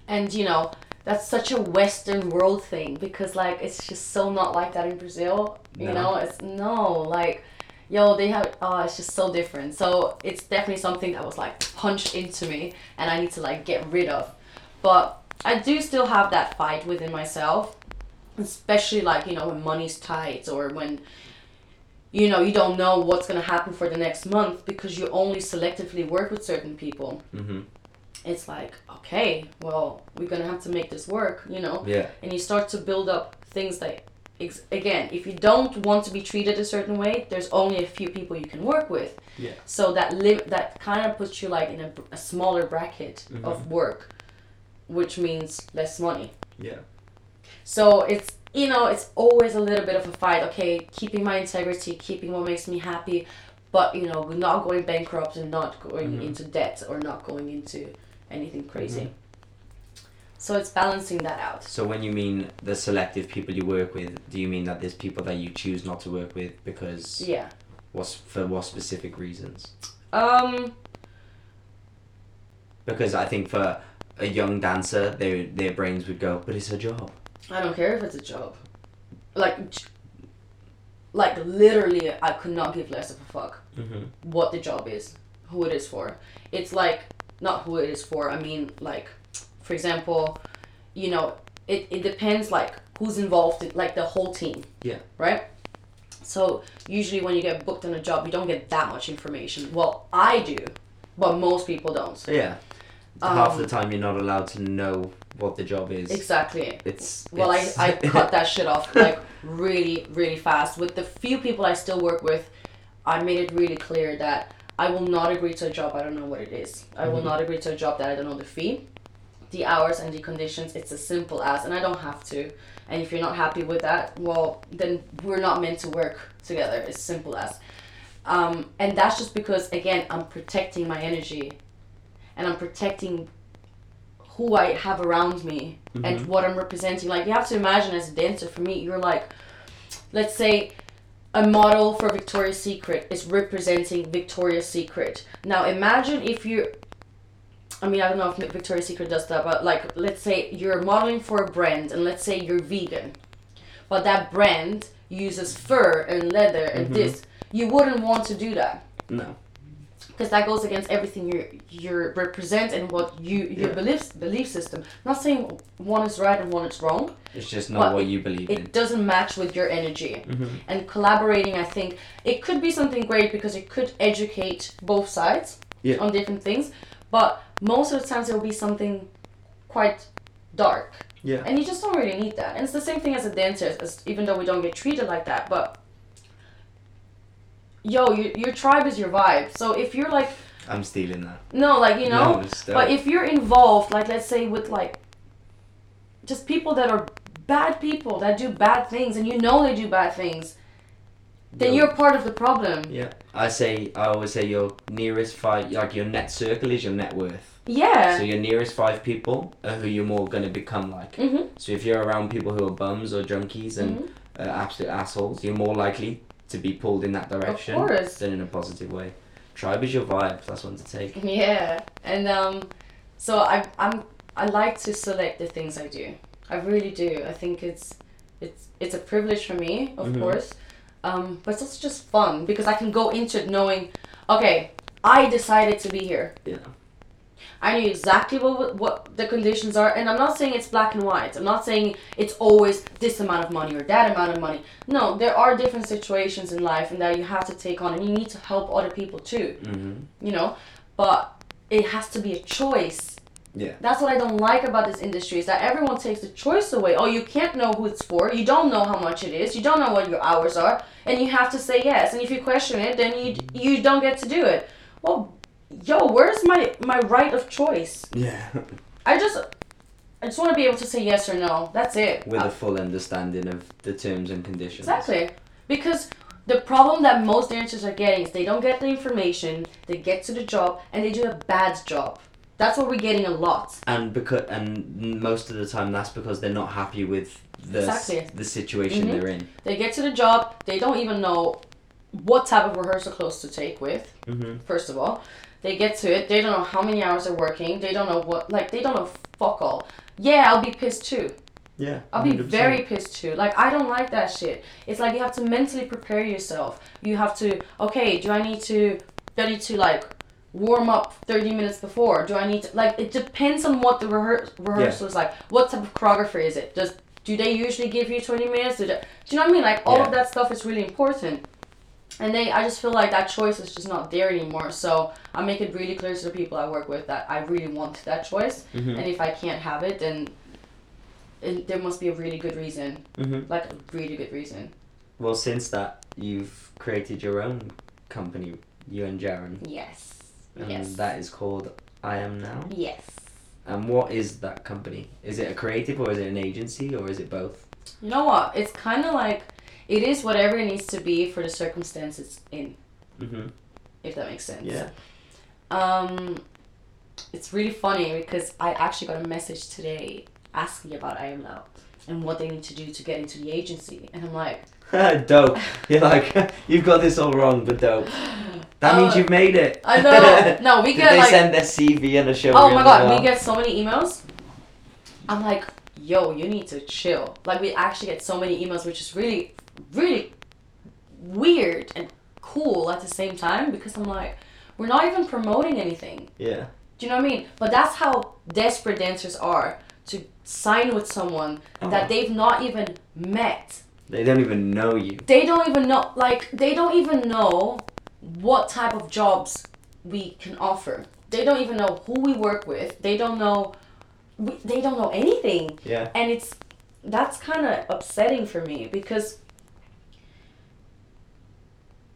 And you know, that's such a Western world thing because like it's just so not like that in Brazil. You know, it's no like, yo, they have. Oh, it's just so different. So it's definitely something that was like punched into me, and I need to like get rid of. But I do still have that fight within myself, especially like you know when money's tight or when. You know, you don't know what's gonna happen for the next month because you only selectively work with certain people hmm it's like okay well we're gonna have to make this work you know Yeah. and you start to build up things that ex- again if you don't want to be treated a certain way there's only a few people you can work with Yeah. so that that kind of puts you like in a, a smaller bracket of work which means less money. Yeah. so it's you know it's always a little bit of a fight. Okay keeping my integrity keeping what makes me happy but you know not going bankrupt and not going into debt or not going into anything crazy. So it's balancing that out. So when you mean the selective people you work with, do you mean that there's people that you choose not to work with because yeah. what's for what specific reasons? um Because I think for a young dancer, their their brains would go, but it's a job. i don't care if it's a job like like literally i could not give less of a fuck Mm-hmm. what the job is, who it is for. It's like not who it is for. I mean, like for example, you know, it, it depends like who's involved, in, like the whole team. Yeah. Right. So usually when you get booked on a job, you don't get that much information. Well, I do, but most people don't. So yeah, half Um, the time you're not allowed to know what the job is. Exactly. It's Well, I, it's- I cut that shit off like really, really fast. With the few people I still work with, I made it really clear that I will not agree to a job I don't know what it is. I will not agree to a job that I don't know the fee, the hours, and the conditions. It's as simple as, and I don't have to. And if you're not happy with that, well, then we're not meant to work together. It's simple as. Um, and that's just because, again, I'm protecting my energy and I'm protecting who I have around me and mm-hmm. what I'm representing. Like, you have to imagine as a dancer, for me, you're like, let's say, a model for Victoria's Secret is representing Victoria's Secret. Now, imagine if you I mean, I don't know if Victoria's Secret does that, but like, let's say you're modeling for a brand, and let's say you're vegan, but that brand uses fur and leather and mm-hmm. this. You wouldn't want to do that no. Because that goes against everything you you represent and what you your Yeah. belief belief system. not saying one is right and one is wrong. It's just not what you believe in. It doesn't match with your energy. Mm-hmm. And collaborating, I think, it could be something great because it could educate both sides Yeah. on different things. But most of the times, it will be something quite dark. Yeah. And you just don't really need that. And it's the same thing as a dancer, as, even though we don't get treated like that. But yo, your, your tribe is your vibe. So if you're like, I'm stealing that. no, like, you know, No, but if you're involved, like let's say with like just people that are bad people that do bad things and you know they do bad things, then Yo. you're part of the problem. Yeah, I say I always say your nearest five, like your net circle is your net worth. Yeah. So your nearest five people are who you're more gonna become like. Mhm. So if you're around people who are bums or junkies and Mm-hmm. uh, absolute assholes, you're more likely to be pulled in that direction course. than in a positive way. Tribe is your vibe. That's one to take. Yeah, and um, so I I'm I like to select the things I do. I really do. I think it's it's it's a privilege for me, of Mhm. course, um, but it's also just fun because I can go into it knowing, okay, I decided to be here. Yeah. I knew exactly what what the conditions are, and I'm not saying it's black and white. I'm not saying it's always this amount of money or that amount of money. No, there are different situations in life, and that you have to take on, and you need to help other people too. Mm-hmm. You know, but it has to be a choice. Yeah. That's what I don't like about this industry is that everyone takes the choice away. Oh, you can't know who it's for. You don't know how much it is. You don't know what your hours are, and you have to say yes. And if you question it, then you you don't get to do it. Well, yo, where's my my right of choice? Yeah. I just I just want to be able to say yes or no. That's it. With Uh, a full understanding of the terms and conditions. Exactly. Because the problem that most dancers are getting is they don't get the information, they get to the job, and they do a bad job. That's what we're getting a lot. And because and most of the time that's because they're not happy with the Exactly. the situation Mhm. they're in. They get to the job, they don't even know what type of rehearsal clothes to take with, Mm-hmm. first of all. They get to it, they don't know how many hours they're working, they don't know what, like, they don't know fuck all. Yeah, I'll be pissed too. Yeah. I'll be very pissed too. Like I don't like that shit. It's like you have to mentally prepare yourself. You have to okay, do I need to do I need to like warm up 30 minutes before? Do I need to like it depends on what the rehear- rehearsal is like. What type of choreography is it? Does do they usually give you 20 minutes? Do, they, do you know what I mean? Like all Yeah. of that stuff is really important. And they, I just feel like that choice is just not there anymore. So I make it really clear to the people I work with that I really want that choice. Mm-hmm. And if I can't have it, then it, there must be a really good reason, Mm-hmm. like a really good reason. Well, since that, you've created your own company, you and Jaron, Yes. and yes. that is called I Am Now. yes. And what is that company? Is it a creative or is it an agency or is it both? You know what? It's kind of like it is whatever it needs to be for the circumstances in, Mm-hmm. if that makes sense. Yeah. Um, it's really funny because I actually got a message today asking about I Am Now and what they need to do to get into the agency, and I'm like, dope. You're like, you've got this all wrong, but dope. That means Uh, you've made it. I know. No, we Did get they like send their CV and a show? Oh my god, well? we get so many emails. I'm like, yo, you need to chill. Like we actually get so many emails, which is really, really weird and cool at the same time because I'm like, we're not even promoting anything. Yeah. Do you know what I mean? But that's how desperate dancers are to sign with someone Oh. that uh-huh. they've not even met. They don't even know you. They don't even know, like, they don't even know what type of jobs we can offer. They don't even know who we work with. They don't know, we, they don't know anything. Yeah. And it's, that's kind of upsetting for me because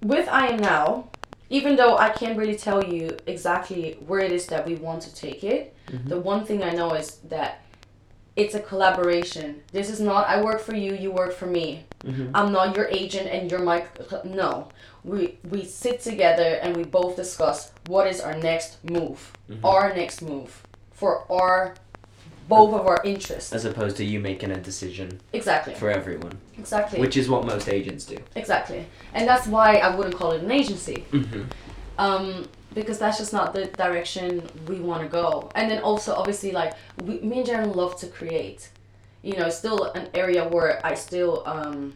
with I Am Now, even though I can't really tell you exactly where it is that we want to take it, the one thing I know is that it's a collaboration. This is not I work for you, you work for me. Mhm. I'm not your agent and you're my no. We we sit together and we both discuss what is our next move. Our next move for our both of our interests. As opposed to you making a decision Exactly. for everyone, Exactly. which is what most agents do. exactly. And that's why I wouldn't call it an agency. Mm-hmm. um, because that's just not the direction we want to go. And then also, obviously, like we, me and Jaron love to create. You know, it's still an area where I still, um,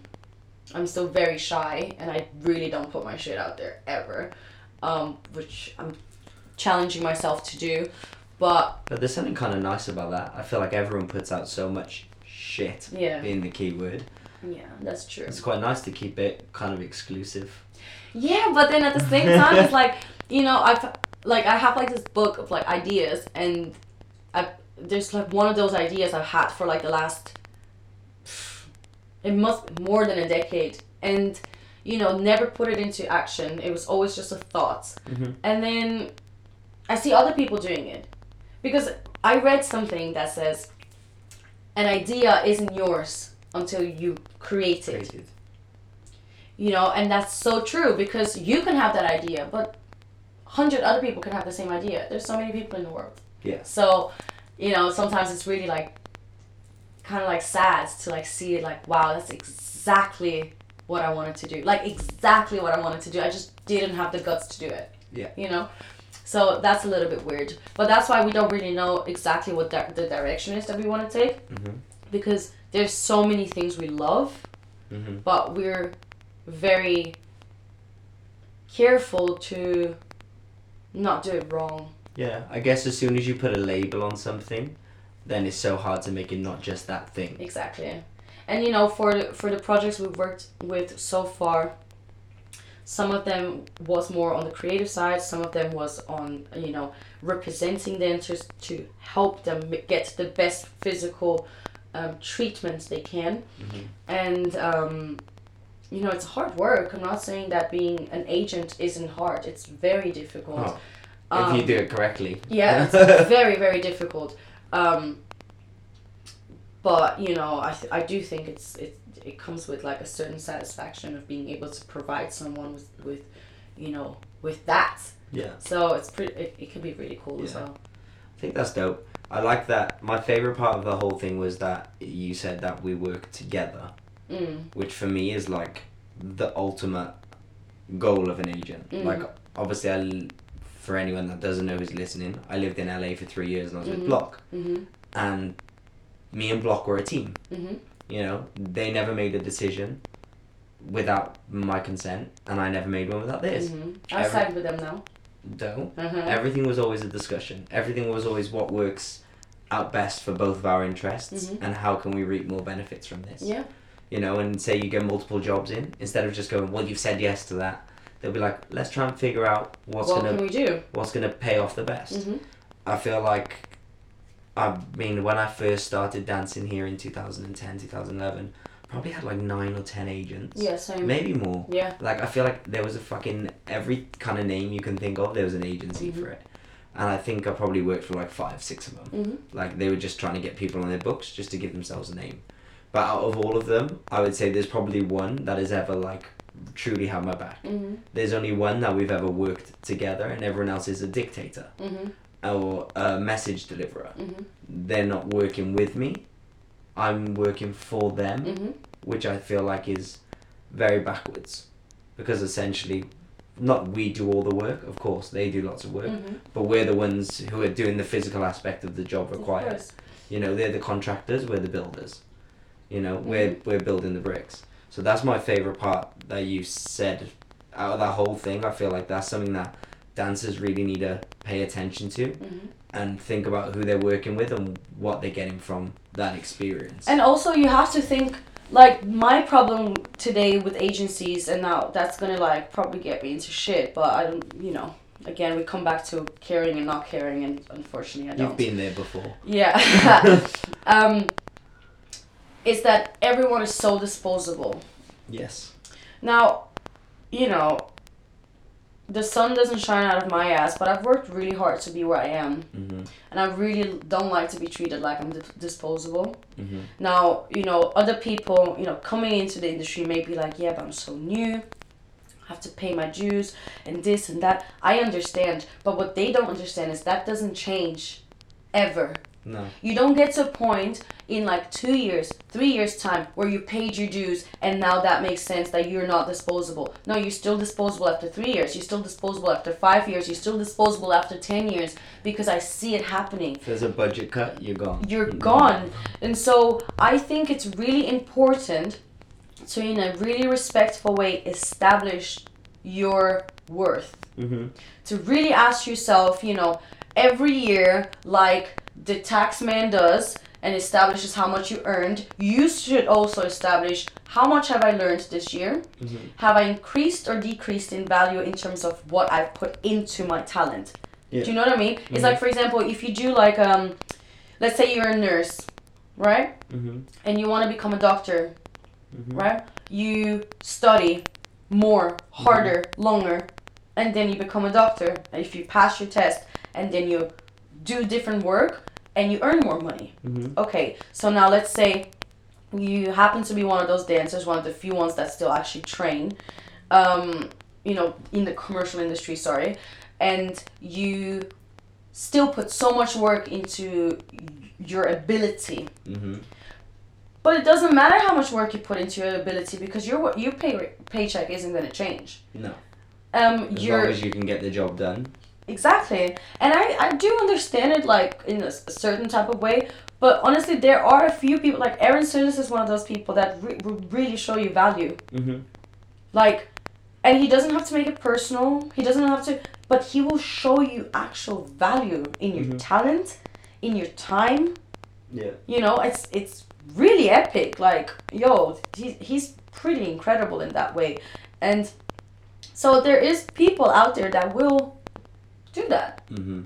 I'm still very shy, and I really don't put my shit out there ever, um, which I'm challenging myself to do. But But there's something kind of nice about that. I feel like everyone puts out so much shit, yeah, being the key word. yeah, that's true. It's quite nice to keep it kind of exclusive. Yeah, but then at the same time, it's like you know, I've like I have like this book of like ideas, and I there's like one of those ideas I've had for like the last. It must be more than a decade, and you know, never put it into action. It was always just a thought, Mhm. and then I see other people doing it, because I read something that says, an idea isn't yours until you create it. You know and that's so true because you can have that idea but 100 other people can have the same idea. There's so many people in the world. Yeah. so you know sometimes it's really like kind of like sad to like see it like wow that's exactly what i wanted to do. Like exactly what i wanted to do. I just didn't have the guts to do it. Yeah. you know so that's a little bit weird but that's why we don't really know exactly what di- the direction is that we want to take Mm-hmm. because there's so many things we love Mm-hmm. but we're very careful to not do it wrong. Yeah, I guess as soon as you put a label on something, then it's so hard to make it not just that thing. Exactly, and you know for the, for the projects we've worked with so far, some of them was more on the creative side. Some of them was on you know representing dancers to help them get the best physical um, treatments they can, Mhm. and um, you know it's hard work. I'm not saying that being an agent isn't hard. It's very difficult. Oh, if you Um, do it correctly. yeah, it's very very difficult. Um, but you know, I th- I do think it's it it comes with like a certain satisfaction of being able to provide someone with with, you know, with that. yeah. So it's pretty. It, it can be really cool as Yeah. well. I think that's dope. I like that. My favorite part of the whole thing was that you said that we work together, Mm. which for me is like the ultimate goal of an agent. Mhm. Like, obviously, I, for anyone that doesn't know who's listening, I lived in LA for three years and I was with Mhm. Block, Mhm. and me and Block were a team. Mhm. You know, they never made a decision without my consent, and I never made one without theirs. Mhm. I Every- side with them now. Don't. Uh-huh. Everything was always a discussion. Everything was always what works out best for both of our interests Mhm. and how can we reap more benefits from this. Yeah. You know, and say you get multiple jobs in, instead of just going, Well you've said yes to that, they'll be like, Let's try and figure out what's what gonna can we do? what's gonna pay off the best. Mhm. I feel like I mean when I first started dancing here in 2010, 2011, probably had like nine or ten agents. Yeah. Same. Maybe more. Yeah. Like I feel like there was a fucking every kind of name you can think of. There was an agency Mhm. for it, and I think I probably worked for like five, six of them. Mhm. Like they were just trying to get people on their books just to give themselves a name. But out of all of them, I would say there's probably one that has ever like truly had my back. Mhm. There's only one that we've ever worked together, and everyone else is a dictator Mhm. Or a message deliverer. Mhm. They're not working with me. I'm working for them Mhm. which I feel like is very backwards because essentially not we do all the work of course they do lots of work Mhm. but we're the ones who are doing the physical aspect of the job required you know they're the contractors we're the builders you know we're we're building the bricks so that's my favorite part that you said out of that whole thing I feel like that's something that dancers really need to pay attention to Mhm. and think about who they're working with and what they're getting from that experience And also, you have to think like my problem today with agencies, and now that's gonna like probably get me into shit. But I don't, you know. Again, we come back to caring and not caring, and unfortunately, I don't. you've been there before Yeah. um, is that everyone is so disposable. yes Now, you know, the sun doesn't shine out of my ass, but I've worked really hard to be where I am, mm-hmm. and I really don't like to be treated like I'm dis- disposable. Mm-hmm. Now, you know, other people, you know, coming into the industry may be like, yeah, but I'm so new. I have to pay my dues and this and that. I understand. But what they don't understand is that doesn't change ever. No. You don't get to a point in like two years, three years time where you paid your dues and now that makes sense that you're not disposable. No, you're still disposable after three years. You're still disposable after five years. You're still disposable after ten years because I see it happening If there's a budget cut, you're gone. you're gone. And so I think it's really important to, in a really respectful way, establish your worth. Mm-hmm. To really ask yourself, you know, every year, like the tax man does and establishes how much you earned, you should also establish how much have I learned this year? Mhm. Have I increased or decreased in value in terms of what I've put into my talent? Yeah. Do you know what I mean? It's like, for example, if you do like, um, let's say you're a nurse, right? Mm-hmm. And you want to become a doctor, Mhm. right? You study more, harder, longer, and then you become a doctor. And if you pass your test, and then you do different work, and you earn more money. Mm-hmm. Okay, so now let's say you happen to be one of those dancers, one of the few ones that still actually train, um, you know, in the commercial industry, sorry, and you still put so much work into your ability. Mm-hmm. But it doesn't matter how much work you put into your ability because your your pay paycheck isn't going to change. No. Um, As long as you can get the job done. Exactly. And I, I do understand it like in a certain type of way. But honestly, there are a few people like Aaron Sturgis is one of those people that re- really show you value. Mm-hmm. Like, and he doesn't have to make it personal. He doesn't have to. but he will show you actual value in your Mhm. talent, in your time. Yeah. You know, it's it's really epic. Like, yo, he, he's pretty incredible in that way. And so there is people out there that will do that. Mm-hmm.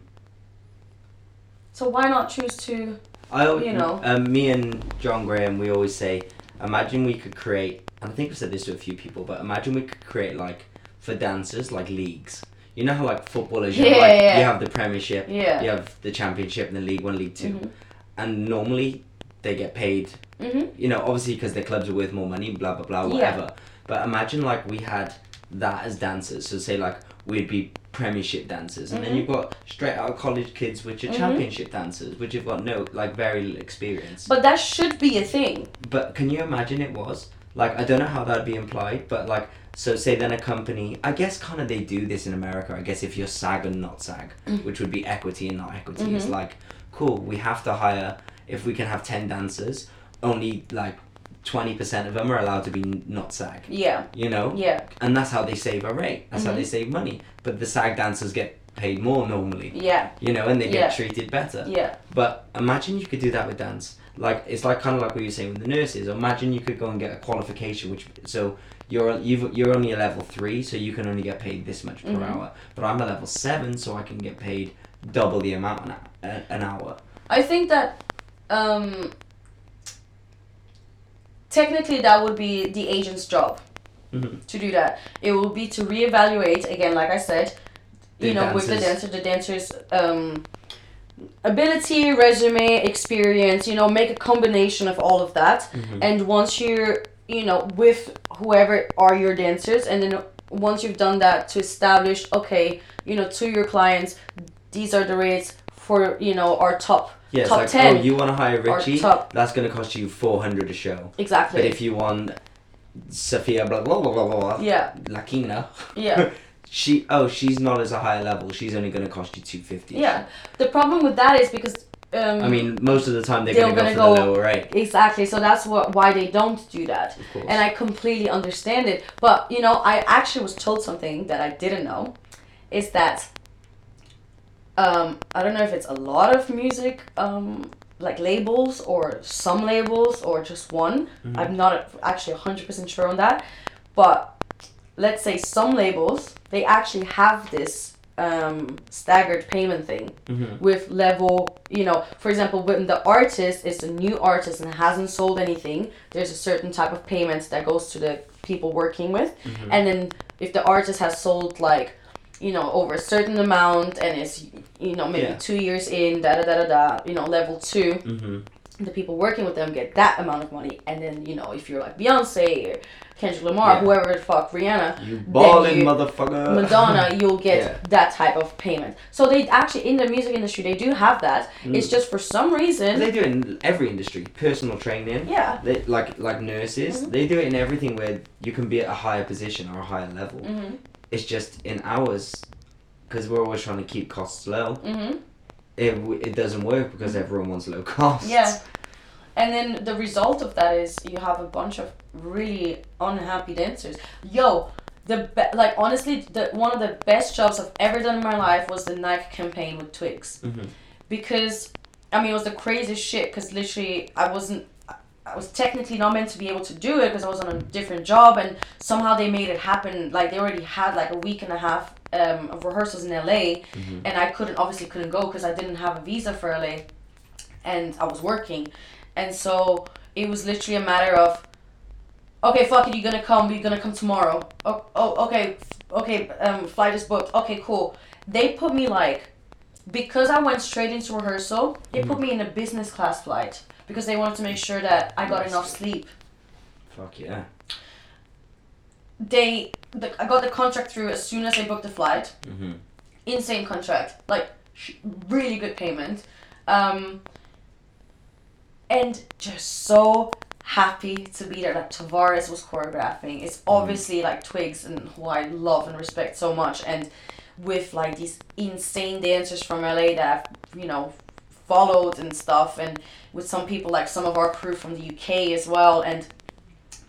So why not choose to I, You know. um, me and John Graham, we always say, imagine we could create, and I think I've said this to a few people, but imagine we could create like for dancers like leagues. You know how like footballers, you, have, Yeah, like, yeah. you have the Premiership, Yeah. you have the Championship, and the League One, League 2 Mhm. and normally they get paid. Mhm. You know, obviously because their clubs are worth more money, blah blah blah, whatever. Yeah. whatever. But imagine like we had that as dancers. So say like we'd be Premiership dancers, and then Mhm. you've got straight out of college kids which are Mhm. Championship dancers, which have got no like very little experience. But that should be a thing. But can you imagine it was? Like, I don't know how that'd be implied, but like, so say then a company, I guess kind of they do this in America, I guess if you're SAG and not SAG, Mm. which would be equity and not equity, it's Mhm. like, cool, we have to hire, if we can have 10 dancers, only like 20% of them are allowed to be not SAG, Yeah. you know? Yeah. And that's how they save a rate, that's how Mhm. they save money. But the SAG dancers get paid more normally, Yeah. you know, and they Yeah. get treated better. Yeah. But imagine you could do that with dance. Like it's like kind of like what you were saying with the nurses. Imagine you could go and get a qualification, which so you're you've, you're only a level three, so you can only get paid this much per Mhm. hour. But I'm a level seven, so I can get paid double the amount an, an hour. I think that um, technically that would be the agent's job Mhm. to do that. It will be to reevaluate again, like I said, you The know, with the dancer, the dancer's um, ability, resume, experience. You know, make a combination of all of that. Mhm. And once you're, you know, with whoever are your dancers, and then once you've done that to establish, okay, you know, to your clients, these are the rates for you know our top Yeah, it's top like 10 oh, you want to hire Rithy? top- That's going to cost you four hundred a show. exactly. But if you want Sophia, blah blah blah blah blah, blah yeah, Lakina, yeah. she oh she's not as a higher level. She's only going to cost you two fifty. Yeah, the problem with that is because um, I mean, most of the time they're, They're going to go for the lower rate. exactly. So that's what why they don't do that, Of course. and I completely understand it. But you know, I actually was told something that I didn't know, is that um, I don't know if it's a lot of music um, like labels or some labels or just one. Mhm. I'm not actually hundred percent sure on that, but let's say some labels they actually have this um, staggered payment thing Mhm. with level you know for example when the artist is a new artist and hasn't sold anything there's a certain type of payment that goes to the people working with Mhm. and then if the artist has sold like you know over a certain amount and is you know maybe Yeah. two years in da da da da da you know level two Mhm. the people working with them get that amount of money and then you know if you're like beyonce or kendrick lamar Yeah. whoever the fuck rihanna You ballin' you- motherfucker. Madonna, you'll get Yeah. that type of payment. So they actually in the music industry they do have that. Mm. It's just for some reason. They do it in every industry. Personal training. yeah. They, like like nurses, Mhm. they do it in everything where you can be at a higher position or a higher level. Mhm. It's just in ours, because we're always trying to keep costs low. Mhm. It, it doesn't work because everyone wants low costs. Yeah. And then the result of that is you have a bunch of really unhappy dancers. Yo, the be- like honestly, the one of the best jobs I've ever done in my life was the Nike campaign with Twigs. Mhm. because I mean it was the craziest shit because literally I wasn't I was technically not meant to be able to do it because I was on a different job and somehow they made it happen like they already had like a week and a half um, of rehearsals in LA Mhm. and I couldn't obviously couldn't go because I didn't have a visa for LA and I was working and so it was literally a matter of okay fuck it you're gonna come you're gonna come tomorrow oh, oh okay okay um flight is booked okay cool they put me like because I went straight into rehearsal, they put me in a business class flight because they wanted to make sure that I got Nice. enough sleep. Fuck yeah. They, the, I got the contract through as soon as I booked the flight. hmm Insane contract, like sh- really good payment, um, and just so happy to be there. Like Tavares was choreographing. It's obviously like Twigs and who I love and respect so much, and with like these insane dancers from LA that I've you know followed and stuff, and with some people like some of our crew from the UK as well, and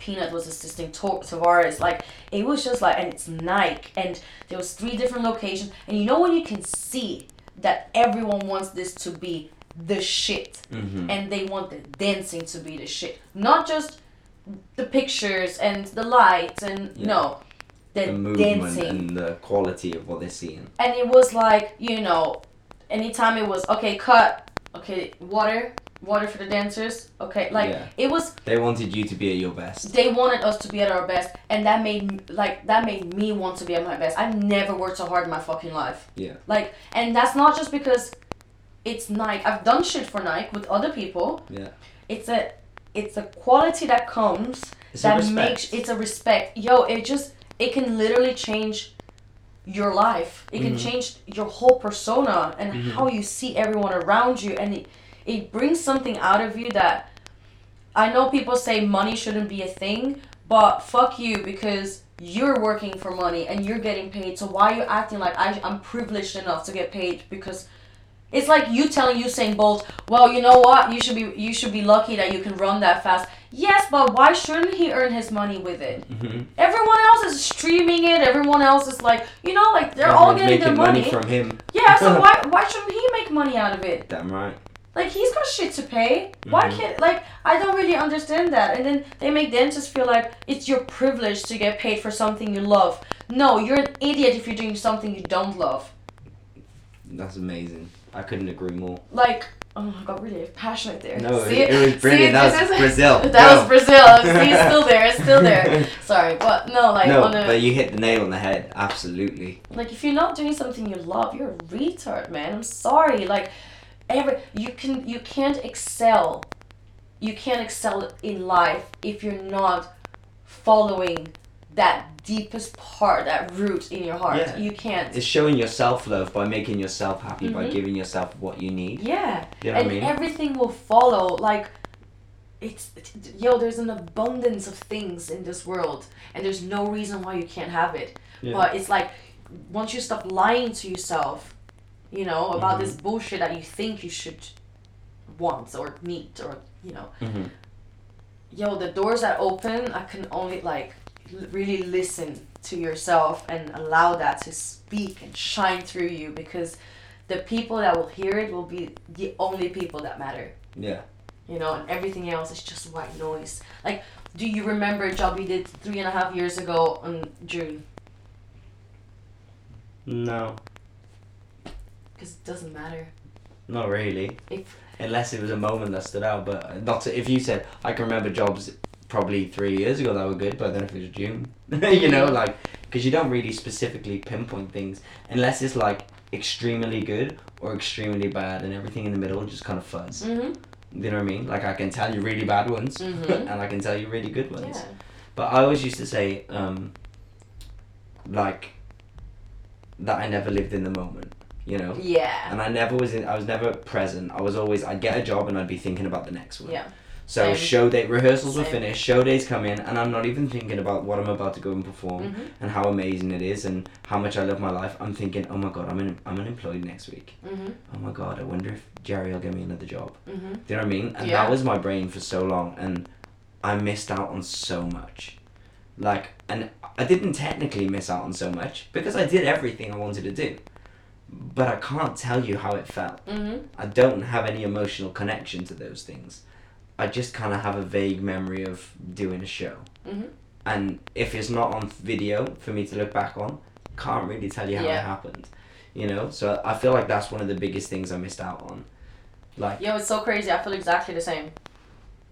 Peanut was assisting Tavares. Like it was just like, and it's Nike, and there was three different locations, and you know when you can see that everyone wants this to be the shit, Mm-hmm. and they want the dancing to be the shit, not just the pictures and the lights and Yeah. no, the, The movement dancing and the quality of what they're seeing. and it was like you know anytime it was okay cut okay water water for the dancers okay like Yeah. it was They wanted you to be at your best. they wanted us to be at our best and that made like that made me want to be at my best i've never worked so hard in my fucking life Yeah. like and that's not just because it's nike i've done shit for nike with other people Yeah. it's a it's a quality that comes It's that makes it's a respect yo it just it can literally change your life it can Mhm. change your whole persona and Mhm. how you see everyone around you and it, it brings something out of you that i know people say money shouldn't be a thing but fuck you because you're working for money and you're getting paid so why are you acting like I, i'm privileged enough to get paid because it's like you telling Usain Bolt, well, you know what? You should be you should be lucky that you can run that fast. Yes, but why shouldn't he earn his money with it? Mm-hmm. Everyone else is streaming it. Everyone else is like, you know, like they're all getting their money. money from him. yeah, so why why shouldn't he make money out of it? Damn right. Like he's got shit to pay. Why Mhm. can't like I don't really understand that. And then they make dancers feel like it's your privilege to get paid for something you love. No, you're an idiot if you're doing something you don't love. That's amazing. I couldn't agree more. Like oh, I got really passionate there. No, See? it, it was brilliant. See, that was Brazil. That Go. was Brazil. See, it's still there. It's still there. Sorry, but no, like no, on a, but you hit the nail on the head. Absolutely. like if you're not doing something you love, you're a retard, man. I'm sorry. Like every you can you can't excel. You can't excel in life if you're not following that deepest part, that root in your heart. Yeah. You can't. It's showing yourself love by making yourself happy by Mhm. giving yourself what you need. Yeah. You know and what I mean? everything will follow. Like, it's, it's yo. There's an abundance of things in this world, and there's no reason why you can't have it. Yeah. But it's like once you stop lying to yourself, you know, about Mhm. this bullshit that you think you should want or need or you know, Mhm. yo, the doors that open, I can only like really listen to yourself and allow that to speak and shine through you because the people that will hear it will be the only people that matter. Yeah. You know, and everything else is just white noise. Like, do you remember a job you did three and a half years ago in June? No, Because it doesn't matter. not really. If Unless it was a moment that stood out, but not to, if you said I can remember jobs probably three years ago that were good, but then if it was June, you know, like because you don't really specifically pinpoint things unless it's like extremely good or extremely bad, and everything in the middle just kind of fuzz. mm-hmm. You know what I mean? Like I can tell you really bad ones, Mhm. and I can tell you really good ones. Yeah. But I always used to say, um, like, that I never lived in the moment, you know? Yeah. And I never was in, I was never present. I was always, I'd get a job and I'd be thinking about the next one. Yeah. So Same. show day, rehearsals were finished, show days come in, and I'm not even thinking about what I'm about to go and perform Mhm. and how amazing it is and how much I love my life. I'm thinking, oh my god, I'm, in, I'm unemployed next week. Mm-hmm. Oh my god, I wonder if Jerry will give me another job. Mm-hmm. Do you know what I mean? And Yeah. that was my brain for so long, and I missed out on so much. Like, and I didn't technically miss out on so much because I did everything I wanted to do. But I can't tell you how it felt. Mm-hmm. I don't have any emotional connection to those things. I just kind of have a vague memory of doing a show. Mhm. And if it's not on video for me to look back on, can't really tell you how Yeah. it happened. You know? So I feel like that's one of the biggest things I missed out on. Like, Yo, it's so crazy. I feel exactly the same.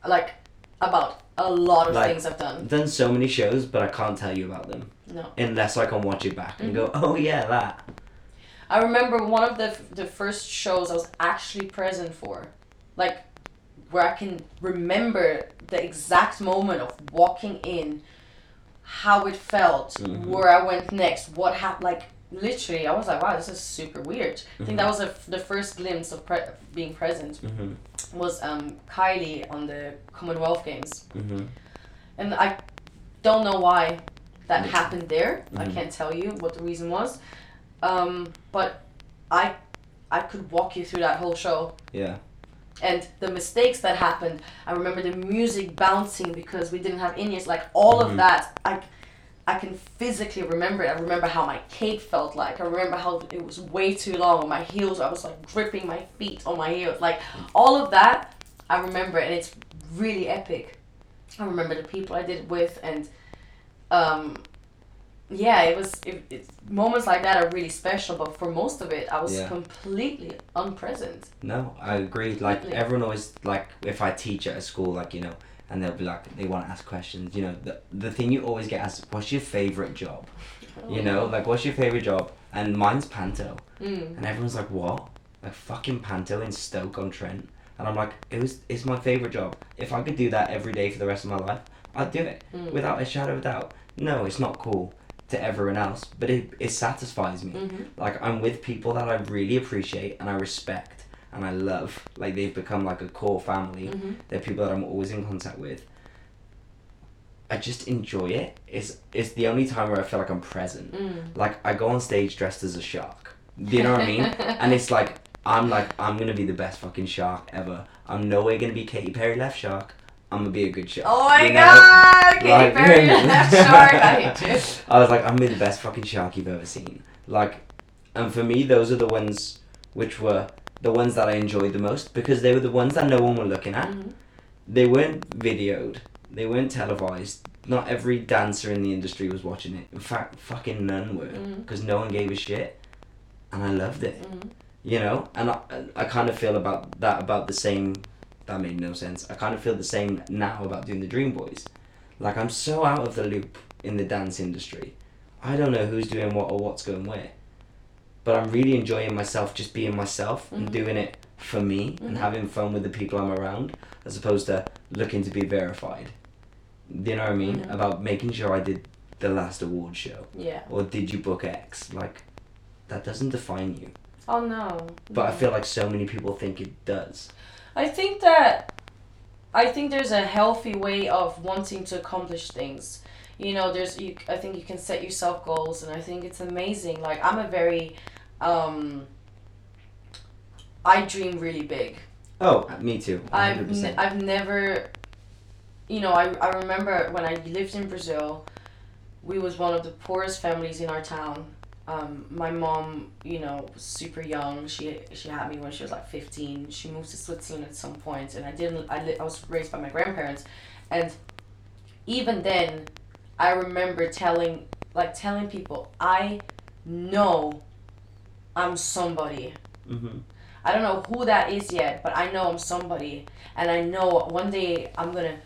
Like, about a lot of Like- things I've done. I've done so many shows, but I can't tell you about them No. unless I can watch it back and go, Mm-hmm. oh yeah, that. I remember one of the the first shows I was actually present for, like where I can remember the exact moment of walking in, how it felt, Mhm. where I went next, what happened. Like literally, I was like, wow, this is super weird. I think that was a, the first glimpse of pre- being present. Mm-hmm. Was um, Kylie on the Commonwealth Games, Mm-hmm. and I don't know why that Mhm. happened there. I can't tell you what the reason was, um, but I I could walk you through that whole show. Yeah. and the mistakes that happened. I remember the music bouncing because we didn't have in-ears. Like all Mm-hmm. of that, I, I can physically remember it. I remember how my cape felt like. I remember how it was way too long. My heels, I was like gripping my feet on my heels. Like all of that, I remember, and it's really epic. I remember the people I did it with, and um, yeah, it was it, it's moments like that are really special. But for most of it, I was Yeah. completely unpresent. No, I agree. Like Completely. everyone always like if I teach at a school, like you know, and they'll be like they want to ask questions. You know, the the thing you always get asked, what's your favorite job? You know, like what's your favorite job? And mine's panto, Mm. and everyone's like, what? Like fucking panto in Stoke on Trent, and I'm like, it was it's my favorite job. If I could do that every day for the rest of my life, I'd do it Mm. without a shadow of a doubt. No, it's not cool to everyone else, but it it satisfies me Mhm. like I'm with people that I really appreciate and I respect and I love. Like they've become like a core family. Mhm. They're people that I'm always in contact with. I just enjoy it. It's it's the only time where I feel like I'm present. Mm. Like I go on stage dressed as a shark. Do you know what I mean? And it's like I'm like I'm gonna be the best fucking shark ever. I'm no way gonna be Katy Perry left shark. I'm gonna be a good shark. Oh my you know? god! Katy Like- Perry, that shark, I hate you. I was like, I'm gonna be the best fucking shark you've ever seen. Like, and for me, those are the ones which were the ones that I enjoyed the most because they were the ones that no one were looking at. Mhm. They weren't videoed. They weren't televised. Not every dancer in the industry was watching it. In fact, fucking none were because no one gave a shit, and I loved it. Mhm. You know, and I, I kind of feel about that about the same. That made no sense. I kind of feel the same now about doing the Dream Boys. Like I'm so out of the loop in the dance industry. I don't know who's doing what or what's going where. But I'm really enjoying myself just being myself and Mhm. doing it for me and Mhm. having fun with the people I'm around as opposed to looking to be verified. Do you know what I mean? Mhm. About making sure I did the last award show Yeah. or did you book X? Like that doesn't define you. Oh no. But I feel like so many people think it does. I think that I think there's a healthy way of wanting to accomplish things. You know, there's you I think you can set yourself goals and I think it's amazing. Like I'm a very um I dream really big. Oh, me too. I've 100%. ne- I've never you know, I, I remember when I lived in Brazil, we was one of the poorest families in our town. Um, my mom, you know, was super young. She she had me when she was like fifteen. She moved to Switzerland at some point, and I didn't. I li- I was raised by my grandparents, and even then, I remember telling like telling people I know I'm somebody. hmm I don't know who that is yet, but I know I'm somebody, and I know one day I'm gonna,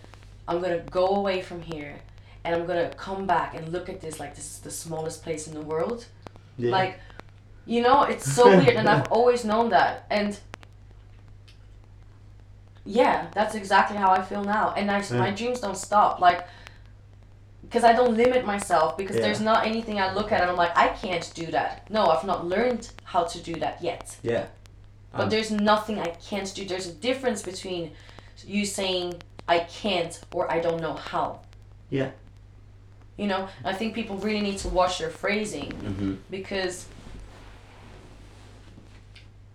I'm gonna go away from here, and I'm gonna come back and look at this like this is the smallest place in the world. Yeah. Like, you know, it's so weird, and I've always known that, and yeah, that's exactly how I feel now, and I, my dreams don't stop, like. Because I don't limit myself, because Yeah. there's not anything I look at and I'm like, I can't do that. No, I've not learned how to do that yet. yeah. But Um, there's nothing I can't do. There's a difference between you saying I can't or I don't know how. Yeah. You know, I think people really need to watch their phrasing hmm because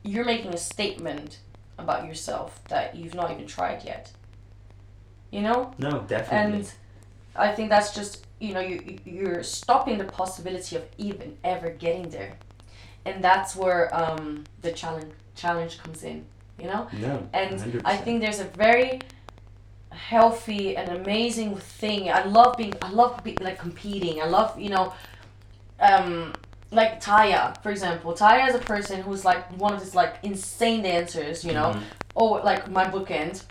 you're making a statement about yourself that you've not even tried yet. You know? No, definitely. And I think that's just, you know, you you're stopping the possibility of even ever getting there. And that's where um the challenge challenge comes in, you know? no. And 100%. I think there's a very healthy and amazing thing. I love being, I love be, like competing. I love, you know, um, like Taya, for example. Taya is a person who's like one of these like insane dancers, you know. Mhm. Oh, like my bookend,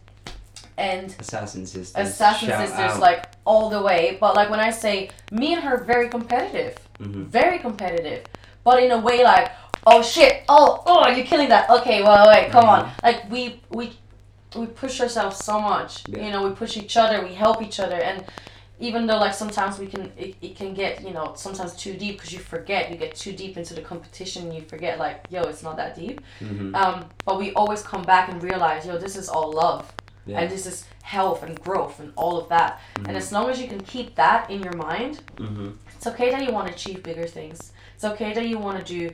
and Assassin Sisters. Assassin shout Sisters, out. like all the way. But like when I say me and her, very competitive Mhm. very competitive, but in a way like, oh shit, oh oh, you're killing that. Okay, well wait, come on. Like we we we push ourselves so much. Yeah. You know, we push each other, we help each other, and even though like sometimes we can it, it can get you know sometimes too deep because you forget you get too deep into the competition and you forget like yo it's not that deep Mhm. um but we always come back and realize yo this is all love Yeah. and this is health and growth and all of that and as long as you can keep that in your mind Mhm. it's okay that you want to achieve bigger things. It's okay that you want to do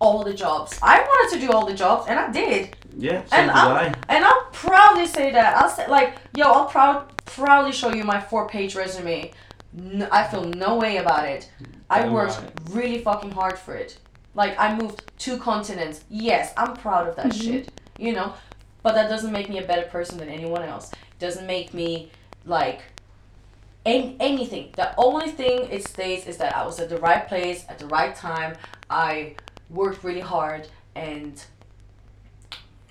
all the jobs. I wanted to do all the jobs, and I did. Yeah, And I'll, I. and I'll proudly say that. I'll say like, yo, I'll proud proudly show you my four page resume. I feel no way about it. I Damn worked right. really fucking hard for it. Like I moved two continents. Yes, I'm proud of that Mm-hmm. shit. You know, but that doesn't make me a better person than anyone else. It doesn't make me like any, anything. The only thing it states is that I was at the right place at the right time. I worked really hard and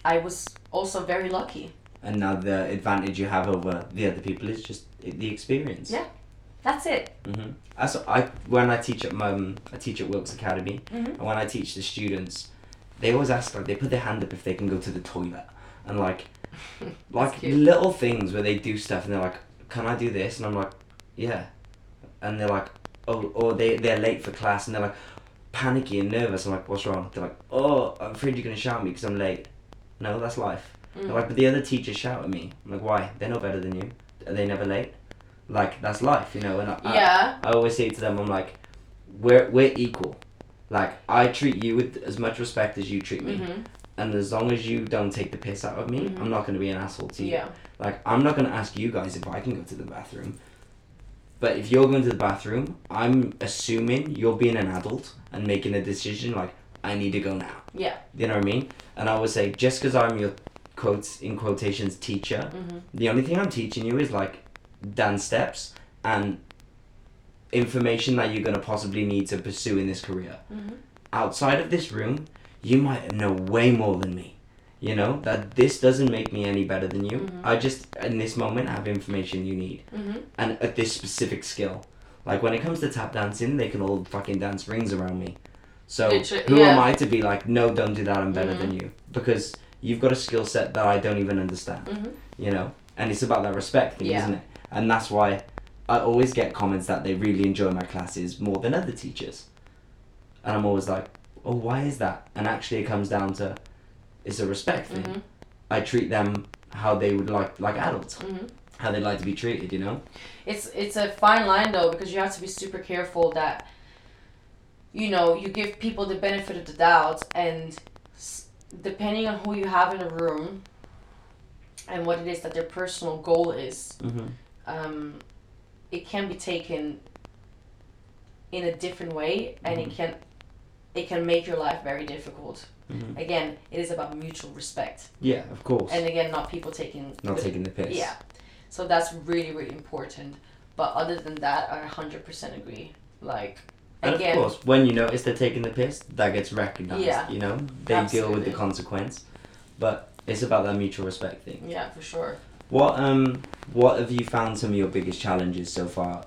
I was also very lucky. And now the advantage you have over the other people is just the experience. Yeah. That's it. hmm That's I when I teach at um, I teach at Wilkes Academy, Mhm. and when I teach the students, they always ask like they put their hand up if they can go to the toilet, and like like cute. little things where they do stuff and they're like, "Can I do this?" And I'm like, "Yeah," and they're like, "Oh," or they they're late for class and they're like panicky and nervous. I'm like, "What's wrong?" They're like, "Oh, I'm afraid you're gonna shout at me because I'm late." No, that's life. They're like, but the other teachers shout at me. I'm like, why? They're no better than you. Are they never late? Like that's life, you know. And I, I- Yeah. I always say to them, I'm like, we're we're equal. Like I treat you with as much respect as you treat me, Mhm. and as long as you don't take the piss out of me, Mhm. I'm not going to be an asshole to you. Yeah. Like I'm not going to ask you guys if I can go to the bathroom. But if you're going to the bathroom, I'm assuming you're being an adult and making a decision like I need to go now. Yeah. You know what I mean? And I would say just because I'm your quotes in quotations teacher, Mhm. the only thing I'm teaching you is like dance steps and information that you're gonna possibly need to pursue in this career. Mhm. Outside of this room, you might know way more than me. You know that this doesn't make me any better than you. Mhm. I just in this moment have information you need Mhm. and at this specific skill. Like when it comes to tap dancing, they can all fucking dance rings around me. So Literally, who yeah. am I to be like, no, don't do that. I'm better than Mhm. you because you've got a skill set that I don't even understand. Mhm. You know, and it's about that respect thing, Yeah. isn't it? And that's why I always get comments that they really enjoy my classes more than other teachers, and I'm always like, oh, why is that? And actually, it comes down to it's a respect thing. Mhm. I treat them how they would like like adults, Mhm. how they'd like to be treated. You know. It's it's a fine line though because you have to be super careful that you know you give people the benefit of the doubt and depending on who you have in a room and what it is that their personal goal is Mm-hmm. um, it can be taken in a different way and it can it can make your life very difficult Mhm. again it is about mutual respect Yeah, of course. and again not people taking Not the- taking the piss. yeah so that's really really important but other than that i 100% agree like And again of course, when you notice they're taking the piss, that gets recognized. Yeah. You know, they deal with the consequence. But it's about that mutual respect thing. yeah for sure What um what have you found some of your biggest challenges so far?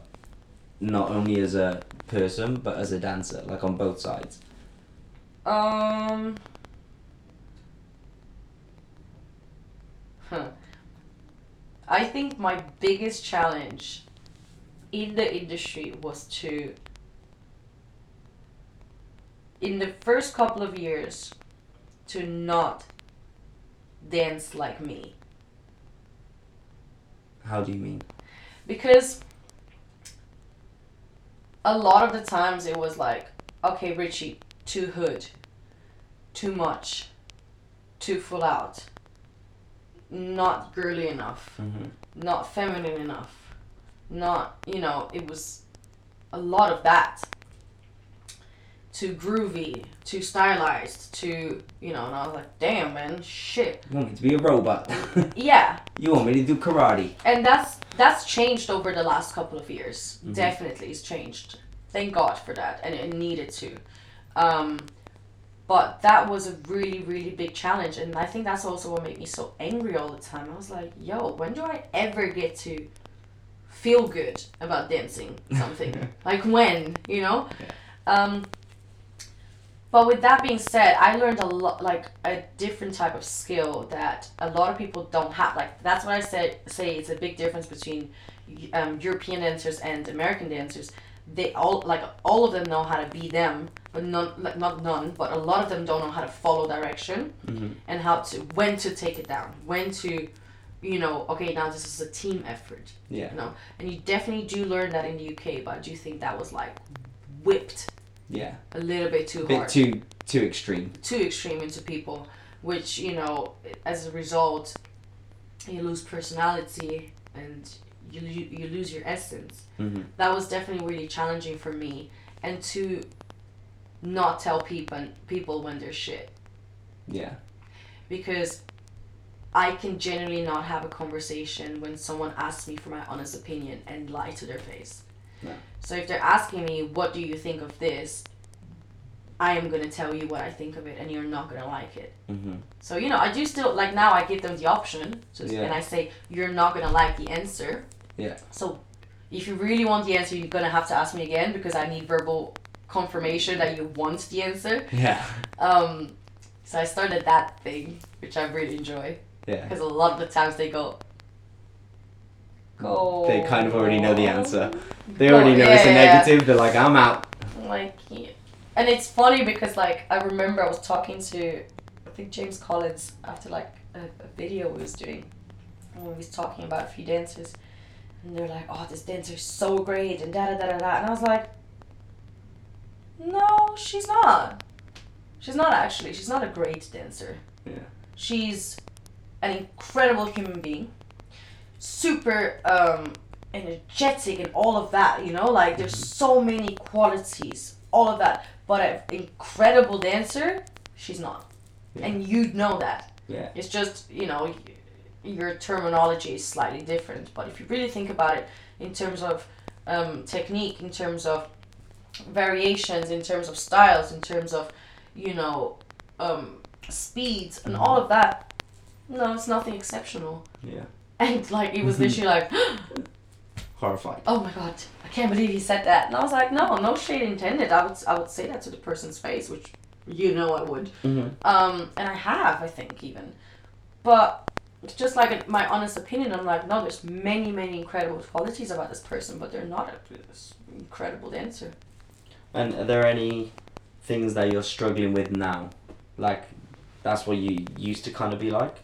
Not only as a person but as a dancer, like on both sides. Um. Huh. I think my biggest challenge in the industry was to, in the first couple of years, to not dance like me. How do you mean? because a lot of the times it was like okay Rithy too hood too much too full out not girly enough Mm-hmm. not feminine enough not you know it was a lot of that too groovy too stylized too you know and i was like damn man shit. You want me to be a robot? yeah. You want me to do karate? and that's that's changed over the last couple of years. Mhm. definitely it's changed. Thank god for that and it needed to. Um, but that was a really really big challenge and i think that's also what made me so angry all the time. I was like yo when do i ever get to feel good about dancing something? Like when you know? Um, but with that being said i learned a lot like a different type of skill that a lot of people don't have like that's what i said say it's a big difference between um, european dancers and american dancers they all like all of them know how to be them but none like not none but a lot of them don't know how to follow direction Mm-hmm. and how to when to take it down when to you know okay now this is a team effort Yeah. you know and you definitely do learn that in the uk but i do think that was like whipped Yeah. a little bit too A bit hard too too extreme. too extreme into people which you know as a result you lose personality and you lo- you lose your essence. Mm-hmm. That was definitely really challenging for me, and to not tell people people when they're shit Yeah. because I can generally not have a conversation when someone asks me for my honest opinion and lie to their face. No. So if they're asking me, what do you think of this? I am going to tell you what I think of it and you're not going to like it. Mm-hmm. So, you know, I do still, like now I give them the option. So, Yeah. And I say, you're not going to like the answer. Yeah. So if you really want the answer, you're going to have to ask me again because I need verbal confirmation that you want the answer. Yeah. Um, so I started that thing, which I really enjoy. Yeah. Because a lot of the times they go, go. They kind of already know the answer. They already know it's a yeah, yeah. negative. They're like, I'm out. Like, yeah. and it's funny because like I remember I was talking to, I think James Collins after like a, a video we was doing, and we was talking about a few dancers, and they're like, oh, this dancer is so great and da da da da da, and I was like, no, she's not. She's not actually. She's not a great dancer. Yeah. She's an incredible human being, super um, energetic and all of that. You know, like there's so many qualities, all of that. But an incredible dancer, she's not, Yeah. and you know that. Yeah. It's just you know, your terminology is slightly different. But if you really think about it, in terms of um, technique, in terms of variations, in terms of styles, in terms of you know um, speeds and all of that, no, it's nothing exceptional. Yeah. And like it was literally like, Horrified. oh my god, I can't believe he said that. And I was like, no, no shade intended. I would I would say that to the person's face, which you know I would. Mm-hmm. Um, and I have, I think, even. But just like my honest opinion. I'm like, no, there's many, many incredible qualities about this person, but they're not a this incredible dancer. And are there any things that you're struggling with now? Like, that's what you used to kind of be like,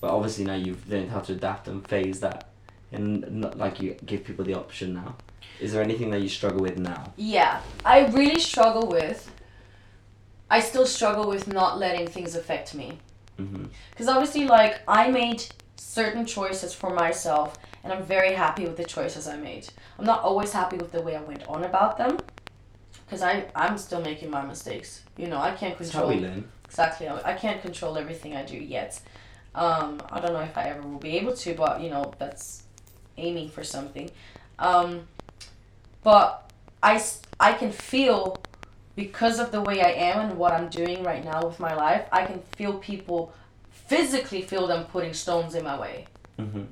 but obviously now you've learned how to adapt and phase that, and not like you give people the option now. Is there anything that you struggle with now? Yeah, I really struggle with. I still struggle with not letting things affect me. Mm-hmm. Because obviously, like, I made certain choices for myself, and I'm very happy with the choices I made. I'm not always happy with the way I went on about them, because I I'm still making my mistakes. You know, I can't That's how control we learn. exactly. I I can't control everything I do yet. Um, I don't know if I ever will be able to, but you know, that's aiming for something. Um, but I can feel because of the way I am and what I'm doing right now with my life, I can feel people physically feel them putting stones in my way. Mm-hmm.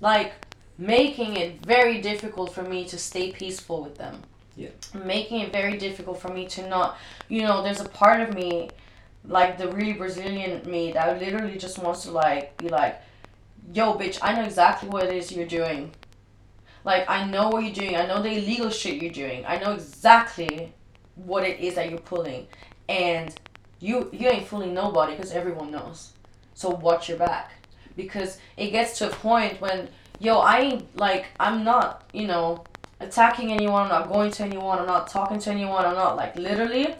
Like making it very difficult for me to stay peaceful with them. Yeah. Making it very difficult for me to not, you know, there's a part of me, like the really Brazilian me, that literally just wants to like be like, yo, bitch, I know exactly what it is you're doing. Like I know what you're doing. I know the illegal shit you're doing. I know exactly what it is that you're pulling, and you you ain't fooling nobody because everyone knows. So watch your back, because it gets to a point when yo I ain't like I'm not you know attacking anyone. I'm not going to anyone. I'm not talking to anyone. I'm not like literally.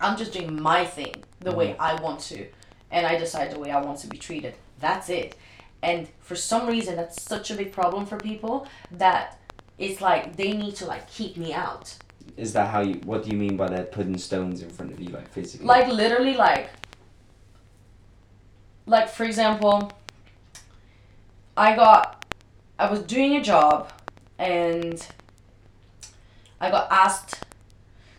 I'm just doing my thing the mm-hmm. way I want to, and I decide the way I want to be treated. That's it. And for some reason, that's such a big problem for people that it's like they need to like keep me out. Is that how you? What do you mean by that? Putting stones in front of you, like physically? Like literally, like like for example, I got I was doing a job and I got asked.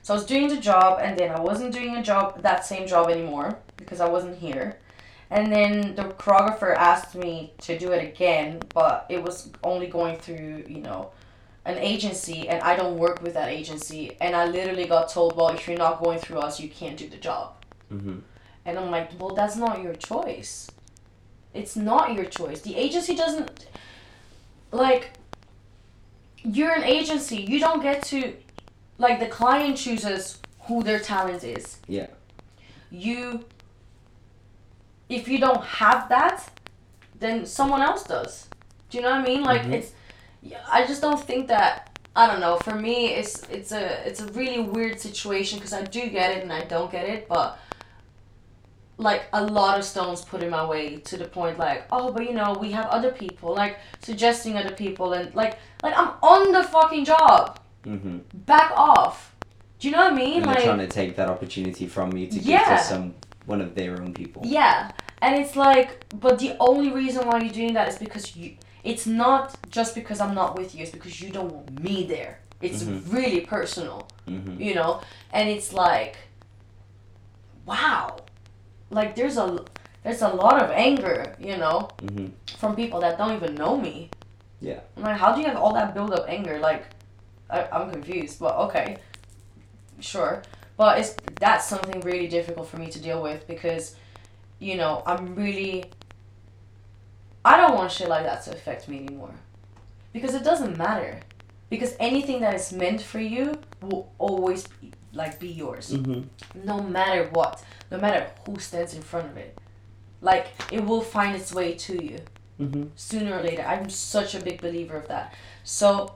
So I was doing the job and then I wasn't doing a job that same job anymore because I wasn't here. And then the choreographer asked me to do it again, but it was only going through, you know, an agency and I don't work with that agency. And I literally got told, well, if you're not going through us, you can't do the job. Mm-hmm. And I'm like, well, that's not your choice. It's not your choice. The agency doesn't, like, you're an agency. You don't get to, like, the client chooses who their talent is. Yeah. You, if you don't have that, then someone else does. Do you know what I mean? Like, Mhm. it's, I just don't think that. I don't know. For me, it's it's a it's a really weird situation because I do get it and I don't get it, but like a lot of stones put in my way to the point like oh but you know we have other people like suggesting other people and like like i'm on the fucking job Mm-hmm. back off do you know what i mean And like trying to take that opportunity from you to give to some one of their own people. yeah and it's like but the only reason why you're doing that is because you it's not just because i'm not with you it's because you don't want me there it's Mhm. really personal Mm-hmm. you know and it's like wow like there's a there's a lot of anger you know Mm-hmm. from people that don't even know me Yeah. I'm like how do you have all that build up anger like I, i'm confused but okay sure but it's that's something really difficult for me to deal with because you know i'm really i don't want shit like that to affect me anymore because it doesn't matter because anything that is meant for you will always be, like be yours Mm-hmm. no matter what, no matter who stands in front of it. Like it will find its way to you Mm-hmm. sooner or later. I'm such a big believer of that. So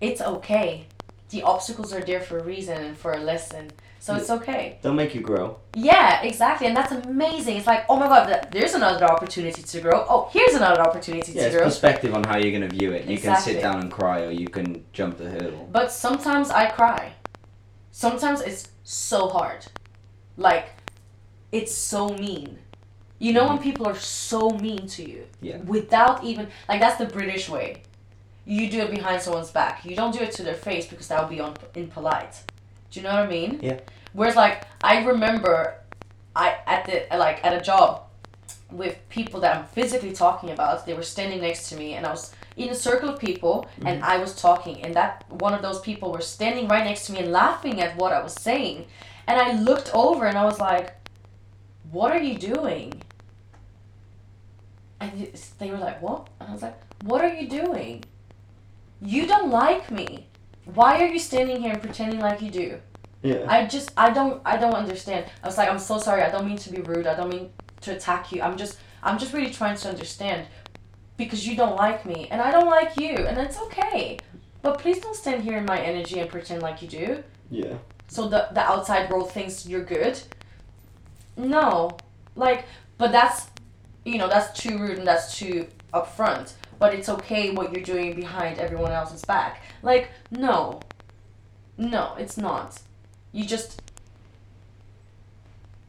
it's okay. The obstacles are there for a reason and for a lesson. So it's okay. They'll make you grow. Yeah, exactly. And that's amazing. It's like, oh my god, there's another opportunity to grow. Oh, here's another opportunity Yeah, to grow. perspective on how you're gonna view it. You can sit down and cry, or you can jump the hurdle. But sometimes I cry. Sometimes it's so hard. Like, it's so mean. You know when mm-hmm. people are so mean to you? Yeah. Without even, like, that's the British way. You do it behind someone's back. You don't do it to their face because that would be un- impolite. Do you know what I mean? Yeah. Whereas, like, I remember I, at the, like, at a job with people that I'm physically talking about, they were standing next to me and I was in a circle of people and mm-hmm. I was talking and that one of those people were standing right next to me and laughing at what I was saying. And I looked over and I was like, What are you doing? And they were like, What? And I was like, What are you doing? You don't like me. Why are you standing here and pretending like you do? Yeah. I just I don't I don't understand. I was like, I'm so sorry. I don't mean to be rude. I don't mean to attack you. I'm just I'm just really trying to understand because you don't like me and I don't like you and that's okay. But please don't stand here in my energy and pretend like you do. Yeah. So the the outside world thinks you're good. No. Like but that's you know, that's too rude and that's too upfront. But it's okay what you're doing behind everyone else's back. Like, no. No, it's not. You just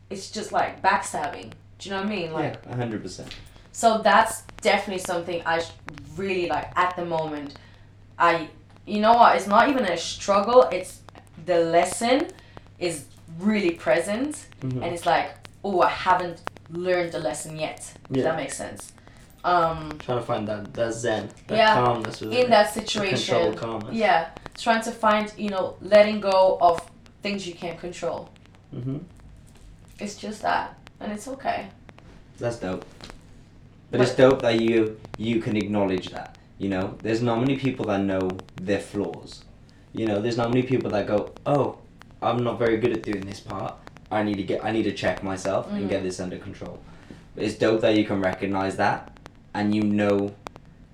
it's just like backstabbing. Do you know what I mean? Like Yeah. hundred percent. so that's definitely something I really like at the moment. I, you know what? It's not even a struggle. It's the lesson is really present, Mhm. and it's like, oh, I haven't learned the lesson yet. If that makes sense. Um, Trying to find that that zen, that Yeah, calmness within in it. that situation, calmness. yeah, trying to find, you know, letting go of things you can't control. Mm-hmm. It's just that, and it's okay. That's dope. But it's dope that you you can acknowledge that. You know, there's not many people that know their flaws. You know, there's not many people that go, "Oh, I'm not very good at doing this part. I need to get I need to check myself and get this under control." But it's dope that you can recognize that and you know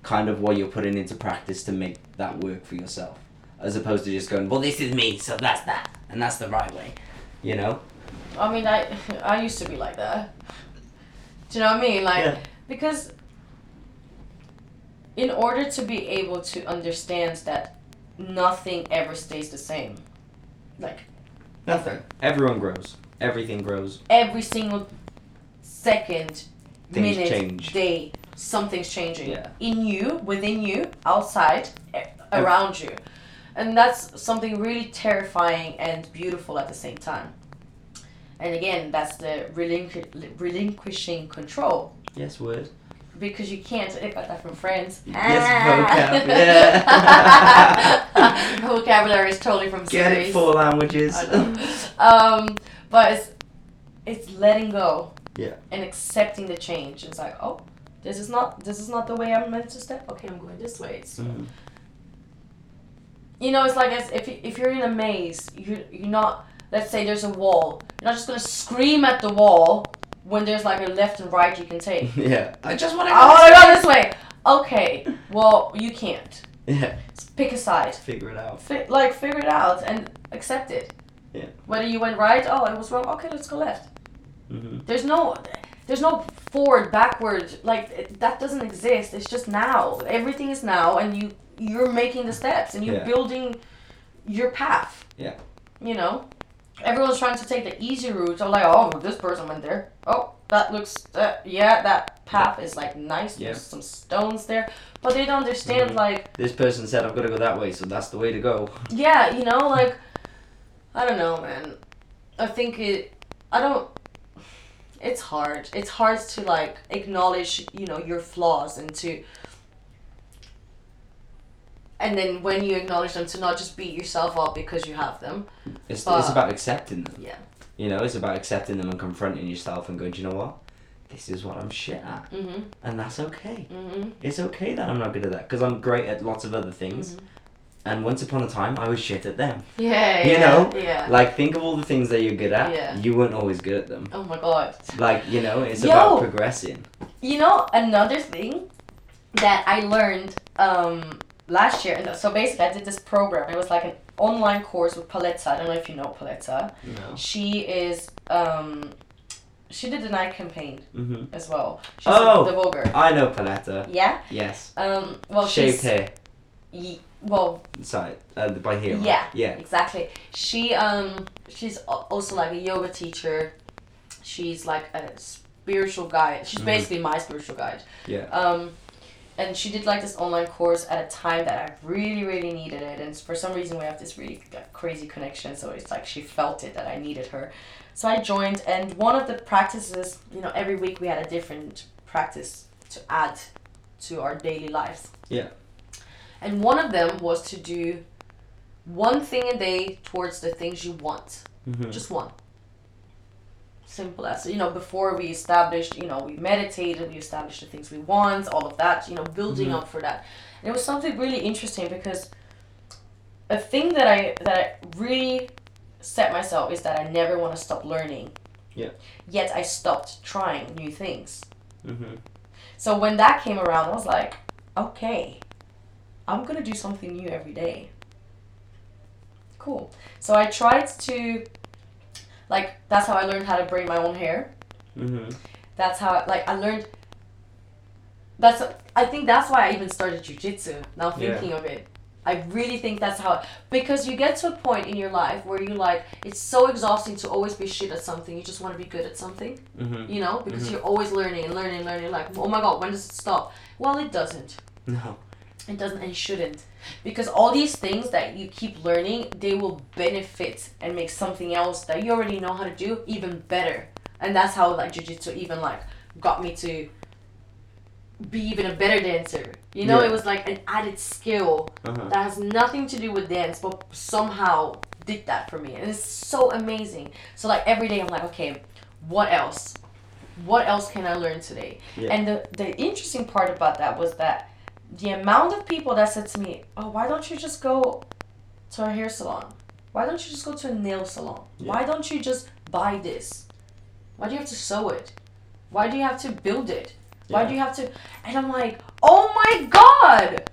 kind of what you're putting into practice to make that work for yourself as opposed to just going, "Well, this is me, so that's that." And that's the right way. You know? I mean, I I used to be like that. Do you know what I mean? Like, Yeah. because in order to be able to understand that nothing ever stays the same, like Nothing. Everyone grows. Everything grows. every single second, Things minute, change. day, something's changing Yeah. in you, within you, outside, around you, and that's something really terrifying and beautiful at the same time. And again, that's the relinqu- relinquishing control Yes, word. because you can't. I got that from friends. Yes, vocab, yeah. Vocabulary is totally from Get series. it, four languages. Um, but it's it's letting go. Yeah. And accepting the change. It's like, oh, this is not this is not the way I'm meant to step. Okay, I'm going this way. It's, Mhm. You know, it's like as if you- if you're in a maze, you you're not. Let's say there's a wall. You're not just gonna scream at the wall when there's like a left and right you can take. yeah. I just want to Oh I want to go this way. Okay, well you can't. Yeah. Pick a side. Figure it out. Fi- like figure it out and accept it. Yeah. Whether you went right, oh, it was wrong. Okay, let's go left. There's no there's no forward, backward. Like it, that doesn't exist. It's just now. Everything is now, and you you're making the steps and you're Yeah. building your path. Yeah. You know, everyone's trying to take the easy route. I'm like, oh, this person went there. Oh, that looks. Uh, yeah, that path is like nice. Yeah. There's some stones there, but they don't understand Mhm. like This person said I've got to go that way, so that's the way to go. yeah, you know, like I don't know, man. I think it. I don't. It's hard. It's hard to like acknowledge, you know, your flaws and to. And then when you acknowledge them, to not just beat yourself up because you have them. It's, But- it's about accepting them. Yeah. You know, it's about accepting them and confronting yourself and going, Do you know what? This is what I'm shit at. Mhm. And that's okay. Mhm. It's okay that I'm not good at that because I'm great at lots of other things. Mhm. And once upon a time, I was shit at them. Yeah. You yeah, know? Yeah. Like, think of all the things that you're good at. Yeah. You weren't always good at them. oh my god. Like, you know, it's Yo! about progressing. You know, another thing that I learned um, last year, and so basically I did this program. It was like an online course with Paletta. I don't know if you know Paletta. No. She is, um, she did the night campaign hmm as well. She's Oh! the Vogue. I know Paletta. Yeah. Yes. Um. Well, Shaved she's. hair. Ye- well, Sorry, uh, by here. right? Yeah. Yeah. exactly. She um. She's also like a yoga teacher. She's like a spiritual guide. She's Mhm. basically my spiritual guide. Yeah. Um, and she did like this online course at a time that I really, really needed it. And for some reason, we have this really crazy connection. So it's like she felt it that I needed her. So I joined, and one of the practices, you know, every week we had a different practice to add to our daily lives. Yeah. And one of them was to do one thing a day towards the things you want. hmm Just one. Simple as you know. Before we established, you know, we meditated, we established the things we want, all of that. You know, building Mhm. up for that. And it was something really interesting because a thing that I that I really set myself is that I never want to stop learning. Yeah. Yet I stopped trying new things. hmm So when that came around, I was like, okay, I'm gonna do something new every day. Cool. So I tried to, like, that's how I learned how to braid my own hair. hmm That's how, like, I learned. That's I think that's why I even started jujitsu. Now Yeah. thinking of it, I really think that's how because you get to a point in your life where you like it's so exhausting to always be shit at something. You just want to be good at something hmm you know because Mhm. you're always learning and learning and learning like oh my god when does it stop well it doesn't No. It doesn't and shouldn't because all these things that you keep learning they will benefit and make something else that you already know how to do even better and that's how like jiu-jitsu even like got me to be even a better dancer you know Yeah. it was like an added skill Uh-huh. that has nothing to do with dance, but somehow did that for me. And it's so amazing. So like every day I'm like, okay, what else? What else can I learn today? Yeah. And the the interesting part about that was that the amount of people that said to me, Oh, why don't you just go to a hair salon? Why don't you just go to a nail salon? Yeah. Why don't you just buy this? Why do you have to sew it? Why do you have to build it? Why Yeah. do you have to? And I'm like, oh my god!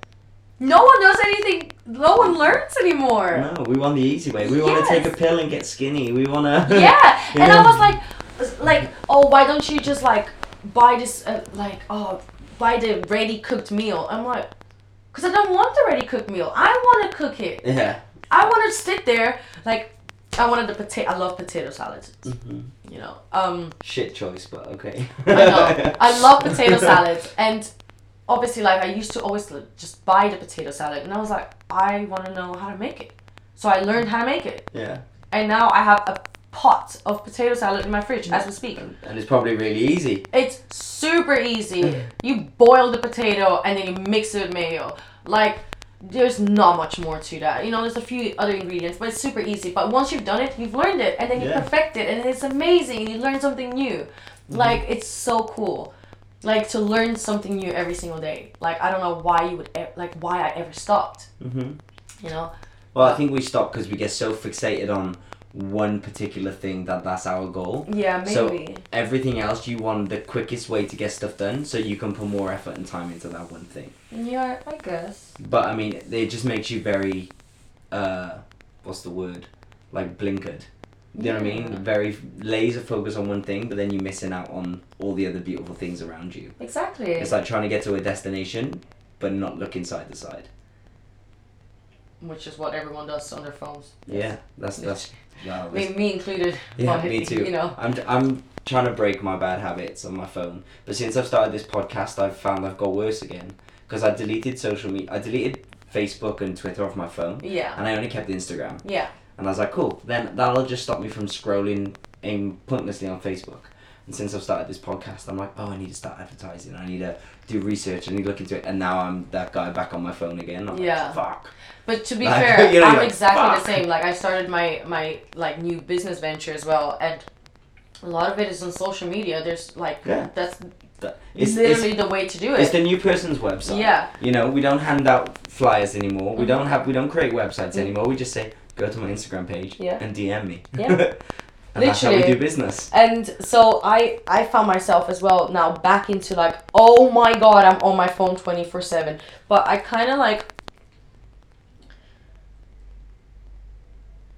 No one does anything. No one learns anymore. No, we want the easy way. We want to take a pill and get skinny. We want to. Yeah, and I was like, like, oh, why don't you just like buy this, uh, like, oh, buy the ready cooked meal? I'm like, cause I don't want the ready cooked meal. I want to cook it. Yeah. I want to sit there, like, I wanted the potato. I love potato salad. hmm You know, um, Shit choice, but okay. I know. I love potato salad, and obviously, like I used to always just buy the potato salad, and I was like, I want to know how to make it. So I learned how to make it, Yeah. and now I have a pot of potato salad in my fridge as we speak. And, it's probably really easy. It's super easy. You boil the potato and then you mix it with mayo. Like, there's not much more to that. You know, there's a few other ingredients, but it's super easy. But once you've done it, you've learned it, and then you Yeah. perfect it, and it's amazing. You learn something new. Like, it's so cool. Like to learn something new every single day. Like I don't know why you would e- like why I ever stopped. hmm You know. Well, I think we stop because we get so fixated on one particular thing that that's our goal. Yeah, maybe. So- Everything else, you want the quickest way to get stuff done so you can put more effort and time into that one thing. yeah, I guess. But I mean, it just makes you very, uh, what's the word? Like blinkered. You know what I mean? Very laser focus on one thing, but then you're missing out on all the other beautiful things around you. Exactly. It's like trying to get to a destination, but not looking side to side. Which is what everyone does on their phones. Yeah, that's that's. Mean, me included. Yeah, but, me too. You know. I'm, I'm trying to break my bad habits on my phone, but since I've started this podcast, I've found I've got worse again because I deleted social media. I deleted Facebook and Twitter off my phone, Yeah. and I only kept Instagram. Yeah. And I was like, cool, then that'll just stop me from scrolling aim pointlessly on Facebook. And since I've started this podcast, I'm like, oh, I need to start advertising. I need to do research. I need to look into it. And now I'm that guy back on my phone again. I'm Yeah. like, fuck. But to be Like, fair, you know, I'm like, exactly the same. Like I started my my like new business venture as well, and a lot of it is on social media. There's like Yeah. that's That- It's, it's, literally the way to do it. it's the new person's website. Yeah. You know, we don't hand out flyers anymore. We Mhm. don't have we don't create websites Mm. anymore. We just say go to my Instagram page Yeah. and DM me. Yeah. and that's how we Literally. do business. And so I I found myself as well now back into like oh my god I'm on my phone twenty four seven. But I kind of like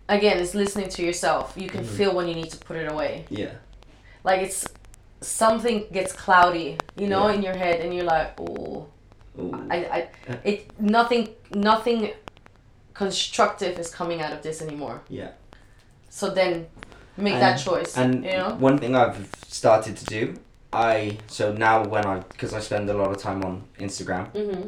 again it's listening to yourself. You can Mhm. feel when you need to put it away. Yeah. Like it's something gets cloudy, you know, Yeah. in your head, and you're like oh. I, I it nothing nothing constructive is coming out of this anymore. Yeah. So then make that choice. And you know? one thing I've started to do, I so now when I because I spend a lot of time on Instagram, Mm-hmm.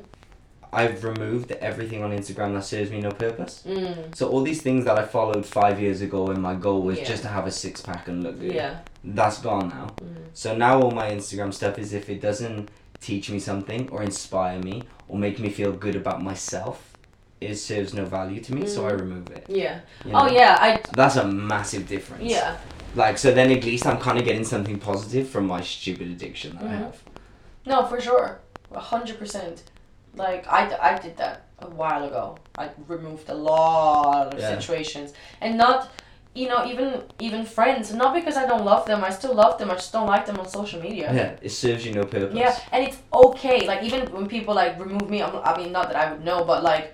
I've removed everything on Instagram that serves me no purpose. Mm. So all these things that I followed five years ago, and my goal was Yeah. just to have a six pack and look good. Yeah. That's gone now. Mhm. So now all my Instagram stuff is if it doesn't teach me something or inspire me or make me feel good about myself, it serves no value to me. So I Mhm. remove it. Yeah. you Oh yeah. I. That's a massive difference. Yeah. Like so, then at least I'm kind of getting something positive from my stupid addiction that I Mhm. have. No, for sure. A hundred percent. Like I, I did that a while ago. I removed a lot of Yeah. situations, and not, you know, even even friends. Not because I don't love them. I still love them. I just don't like them on social media. Yeah, it serves you no purpose. Yeah, and it's okay. Like even when people like remove me, I'm, I mean, not that I would know, but like,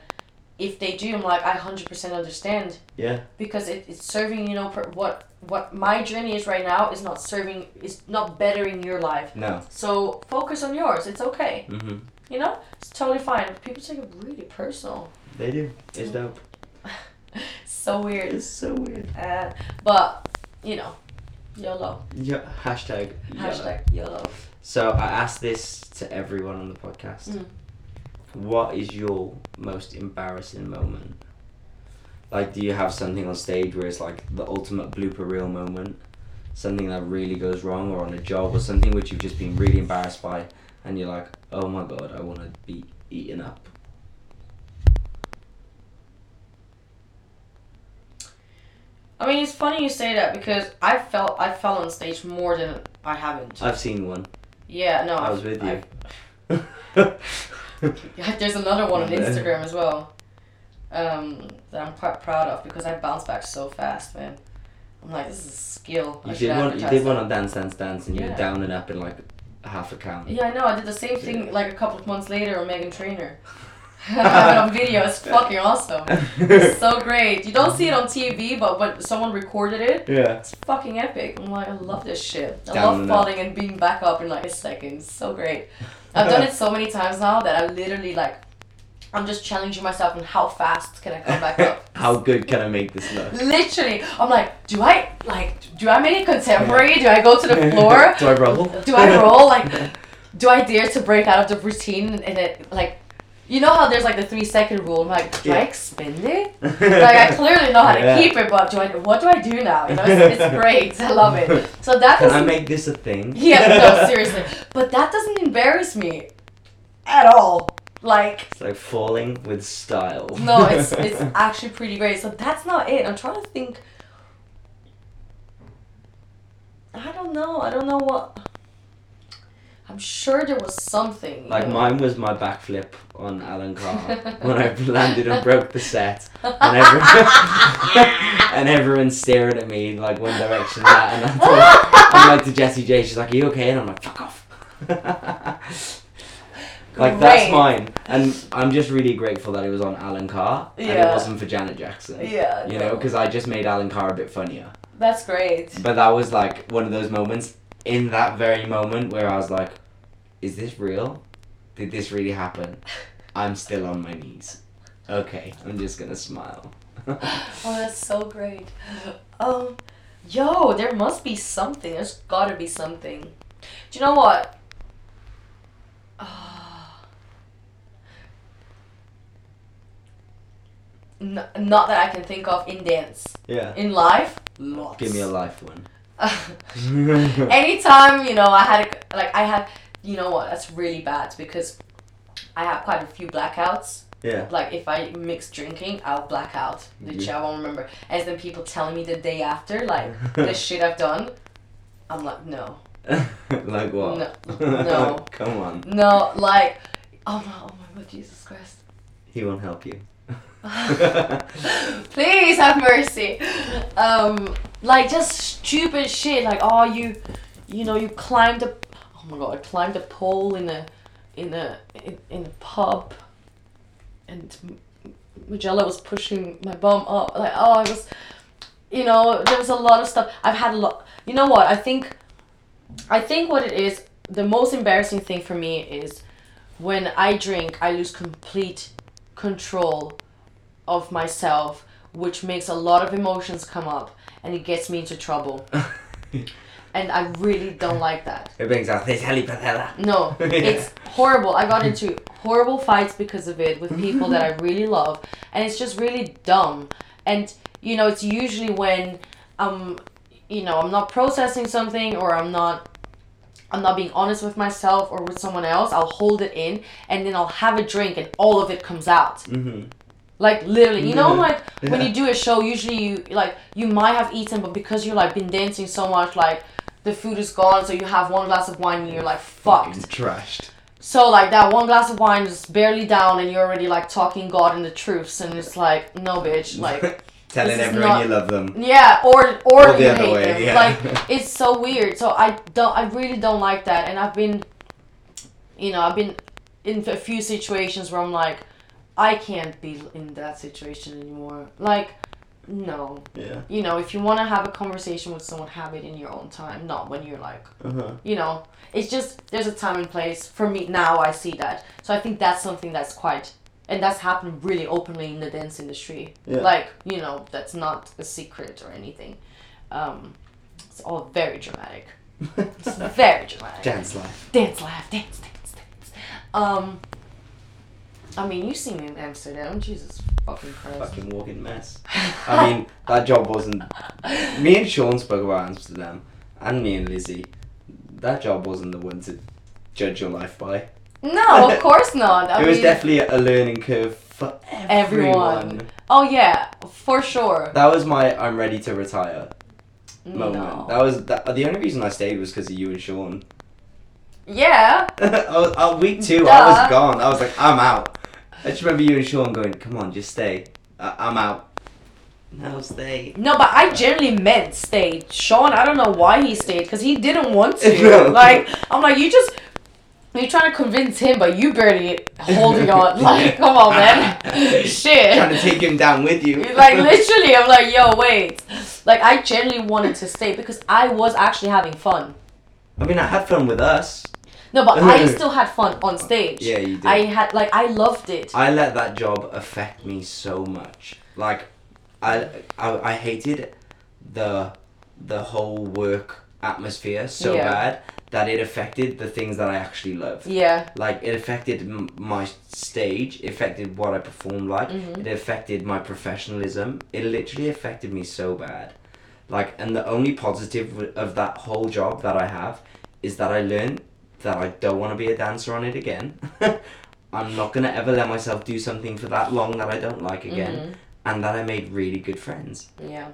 if they do, I'm like, I hundred percent understand Yeah. because it, it's serving. You know, per, what what my journey is right now is not serving. Is not bettering your life. No. So focus on yours. It's okay. Mhm. You know, it's totally fine. People take it really personal. They do. It's dope. So weird. It's so weird. Uh, but you know, YOLO. Yeah. Hashtag. Hashtag YOLO. So I asked this to everyone on the podcast. Mm. What is your most embarrassing moment? Like, do you have something on stage where it's like the ultimate blooper reel moment? Something that really goes wrong, or on a job, or something which you've just been really embarrassed by, and you're like, oh my god, I want to be eaten up. I mean, it's funny you say that because I felt I fell on stage more than I haven't. I've seen one. Yeah, no, I was with you. Yeah, there's another one on Instagram as well. Um, that I'm quite proud of because I bounce back so fast, man. I'm like, this is a skill. You should did one. You did one on Dance Dance Dance, and you Yeah. were down and up in like half a count. Yeah, I know. I did the same thing like a couple of months later on Meghan Trainor. I have it on video. It's fucking awesome. It's so great. You don't see it on TV, but when someone recorded it, yeah. it's fucking epic. I'm like, I love this shit. I Down love up. falling and being back up in like a second. It's so great. I've done it so many times now that I literally like, I'm just challenging myself on how fast can I come back up. How good can I make this look? Literally, I'm like, do I like, do I make it contemporary? Do I go to the floor? Do I roll? Do I roll? Like, do I dare to break out of the routine and it like, you know how there's like the three second rule? I'm like, do I Yeah. expend it? Like I clearly know how to Yeah. keep it, but do I? What do I do now? You know, it's, it's great. I love it. So that Can I make this a thing? Yeah, no, seriously. But that doesn't embarrass me at all. Like, It's like falling with style. no, it's it's actually pretty great. So that's not it. I'm trying to think. I don't know. I don't know what. I'm sure there was something. Like know. mine was my backflip on Alan Carr when I landed and broke the set, and everyone, and everyone's staring at me like one direction that, and I'm, I'm like to Jessie J, she's like, "Are you okay?" And I'm like, "Fuck off." Like that's Great. mine, and I'm just really grateful that it was on Alan Carr and it Yeah. wasn't for Janet Jackson. Yeah. You know, no. because I just made Alan Carr a bit funnier. That's great. But that was like one of those moments in that very moment where I was like, is this real? Did this really happen? I'm still on my knees. Okay, I'm just gonna smile. Oh, that's so great. Um, yo, there must be something. There's gotta be something. Do you know what? Ah. N- not that I can think of in dance. yeah. In life, lots. Give me a life one. Anytime, you know, I had a, like I had, you know what? That's really bad because I have quite a few blackouts. yeah. Like if I mix drinking, I'll black out. Literally, I won't remember. And then people telling me the day after, like the shit I've done. I'm like, no, like what? No. No. Come on. no, like, oh my, oh my God, Jesus Christ! He won't help you. Please have mercy. Um, like just stupid shit. Like, oh, you, you know, you climbed a, oh my God, I climbed a pole in a, in a, in, in a pub, and Magella was pushing my bum up. Like, oh, I was, you know, there was a lot of stuff. I've had a lot. You know what? I think, I think what it is. The most embarrassing thing for me is when I drink, I lose complete control of myself, which makes a lot of emotions come up, and it gets me into trouble. and I really don't like that. It brings out this helipatella. No, it's horrible. I got into horrible fights because of it with people that I really love, and it's just really dumb. And you know, it's usually when um, you know, I'm not processing something or I'm not I'm not being honest with myself or with someone else. I'll hold it in, and then I'll have a drink, and all of it comes out. Mm-hmm. Like literally, you know, like when you do a show, usually you like you might have eaten, but because you're like been dancing so much, like the food is gone, so you have one glass of wine and you're like fucked. Trashed. So like that one glass of wine is barely down, and you're already like talking God and the truths, and it's like no, bitch, like Telling everyone not- you love them. yeah, or or, Or the you other hate way, them. yeah. Like it's so weird. So I don't, I really don't like that, and I've been, you know, I've been in a few situations where I'm like, I can't be in that situation anymore. Like, no, Yeah. you know, if you want to have a conversation with someone, have it in your own time, not when you're like Uh-huh. you know it's just there's a time and place for me now i see that so i think that's something that's quite and that's happened really openly in the dance industry Yeah. like you know that's not a secret or anything um it's all very dramatic it's very dramatic Dance life. dance life. dance dance dance um i mean you seen me in amsterdam jesus fucking christ Fucking walking mess. I mean, that job wasn't. Me and Sean spoke about Amsterdam, and me and Lizzie. That job wasn't the one to judge your life by. no of course not I it was mean, definitely a learning curve for everyone. Everyone. oh yeah for sure That was my I'm ready to retire moment. no. That was that, the only reason I stayed was because of you and Sean. yeah I was, uh, week two, I was gone. I was like, I'm out. I just remember you and Sean going, "Come on, just stay." Uh, I'm out. No, stay. No, but I generally meant stay. Sean, I don't know why he stayed because he didn't want to. No. Like, I'm like, you just. You're trying to convince him, but you barely holding on. Like, come on, man. Shit. Trying to take him down with you. like, literally, I'm like, yo, wait. Like, I genuinely wanted to stay because I was actually having fun. I mean, I had fun with us. No, but I still had fun on stage. Yeah, you did. I had, like, I loved it. I let that job affect me so much. Like, I, I, I hated the the whole work atmosphere so Yeah. bad that it affected the things that I actually loved. yeah. Like it affected m- my stage, it affected what I performed like, Mhm. it affected my professionalism. It literally affected me so bad. Like, and the only positive of that whole job that I have is that I learned that I don't want to be a dancer on it again. I'm not gonna ever let myself do something for that long that I don't like again, Mhm. and that I made really good friends. Yeah.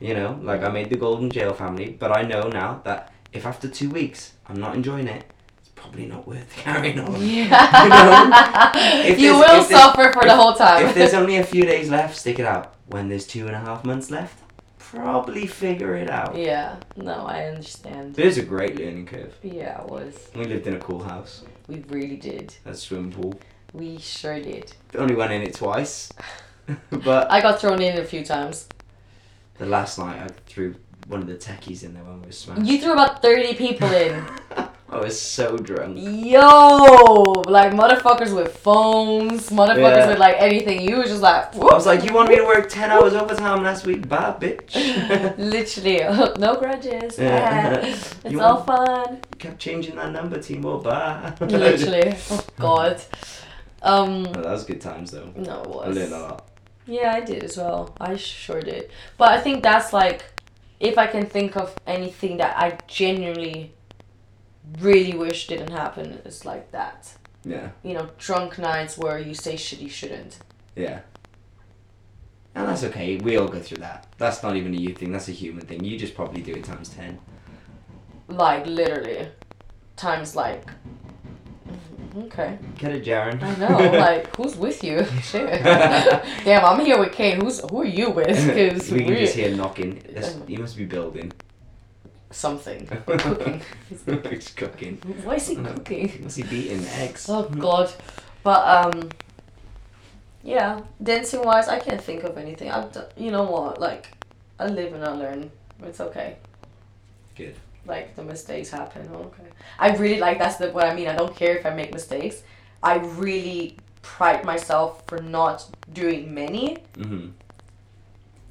You know, like I made the Golden Jail family, but I know now that if after two weeks I'm not enjoying it, it's probably not worth carrying on. Yeah. If you will suffer for the whole time. if there's only a few days left, stick it out. When there's two and a half months left, probably figure it out. Yeah. No, I understand. It is a great learning curve. Yeah, it was. We lived in a cool house, We really did. a swimming pool. We sure did. Only went in it twice, but I got thrown in a few times. the last night I threw one of the techies in there when we were smashed. You threw about 30 people in. I was so drunk. Yo! Like motherfuckers with phones, motherfuckers Yeah. with like anything. You was just like, I was like, you want me to work 10 hours overtime last week? Bad bitch. literally, no grudges. Yeah. Ah, it's You all fun. Kept changing that number, Timo. Bye. Literally. Oh god. Um, that was good times though. no, it was. I learned a lot. Yeah, I did as well. I sure did. But I think that's like, if I can think of anything that I genuinely really wish didn't happen, it's like that. Yeah, You know, drunk nights where you say shit you shouldn't. yeah. And that's okay. We all go through that. That's not even a you thing. That's a human thing. You just probably do it times ten. Like, literally. Times like. Okay. Get it, Jaren. I know. Like, who's with you? Shit. Damn, I'm here with Kane. Who's who are you with? Because we can just hear knocking. That's, you must be building. Something. Cooking. He's cooking. Why is he cooking? Must he beating eggs? Oh god. But um yeah, dancing wise I can't think of anything. I've done, you know what? Like I live and I learn. It's okay. Good. Like the mistakes happen. Okay. I really like that's the what I mean. I don't care if I make mistakes. I really pride myself for not doing many. Mm-hmm.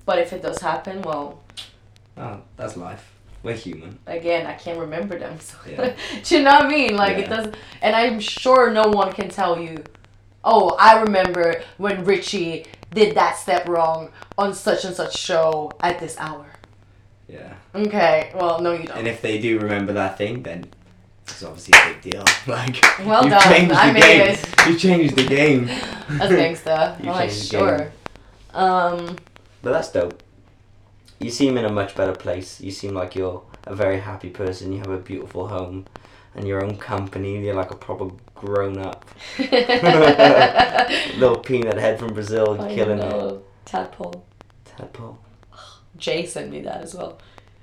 But if it does happen, well, Oh, that's life. We're human. again, I can't remember them. So Yeah. do you know what I mean? Like it doesn't, and I'm sure no one can tell you, oh, I remember when Rithy did that step wrong on such and such show at this hour. Yeah. Okay, well, no, you don't. And if they do remember that thing, then it's obviously a big deal. Like, Well done. changed the I made game. it. You changed the game. That's gangsta. You I'm like, sure. Um, But that's dope. You seem in a much better place. You seem like you're a very happy person. You have a beautiful home and your own company. You're like a proper grown up little peanut head from Brazil, oh, I killing it. Tadpole. Tadpole. Jay sent me that as well.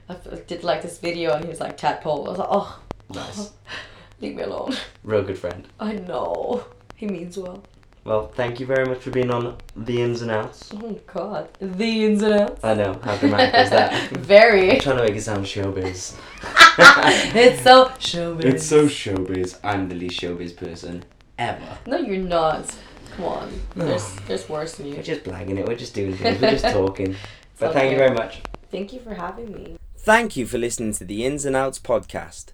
I did like this video and he was like tadpole. I was like, oh, Nice. leave me alone. Real good friend. I know. He means well. Well, thank you very much for being on the ins and outs. Oh god. The ins and outs. I know, how dramatic is that? I'm Very. trying to make it sound showbiz. it's so showbiz. It's so showbiz. I'm the least showbiz person ever. No, you're not. Come on. No. There's there's worse than you. We're just blagging it. We're just doing things. We're just talking. But Sounds thank you very much. Thank you for having me. Thank you for listening to the Ins and Outs podcast.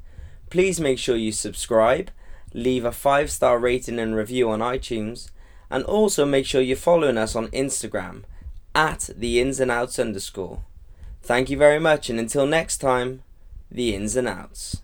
Please make sure you subscribe, leave a five star rating and review on iTunes, and also make sure you're following us on Instagram at the ins and outs underscore. Thank you very much, and until next time, the ins and outs.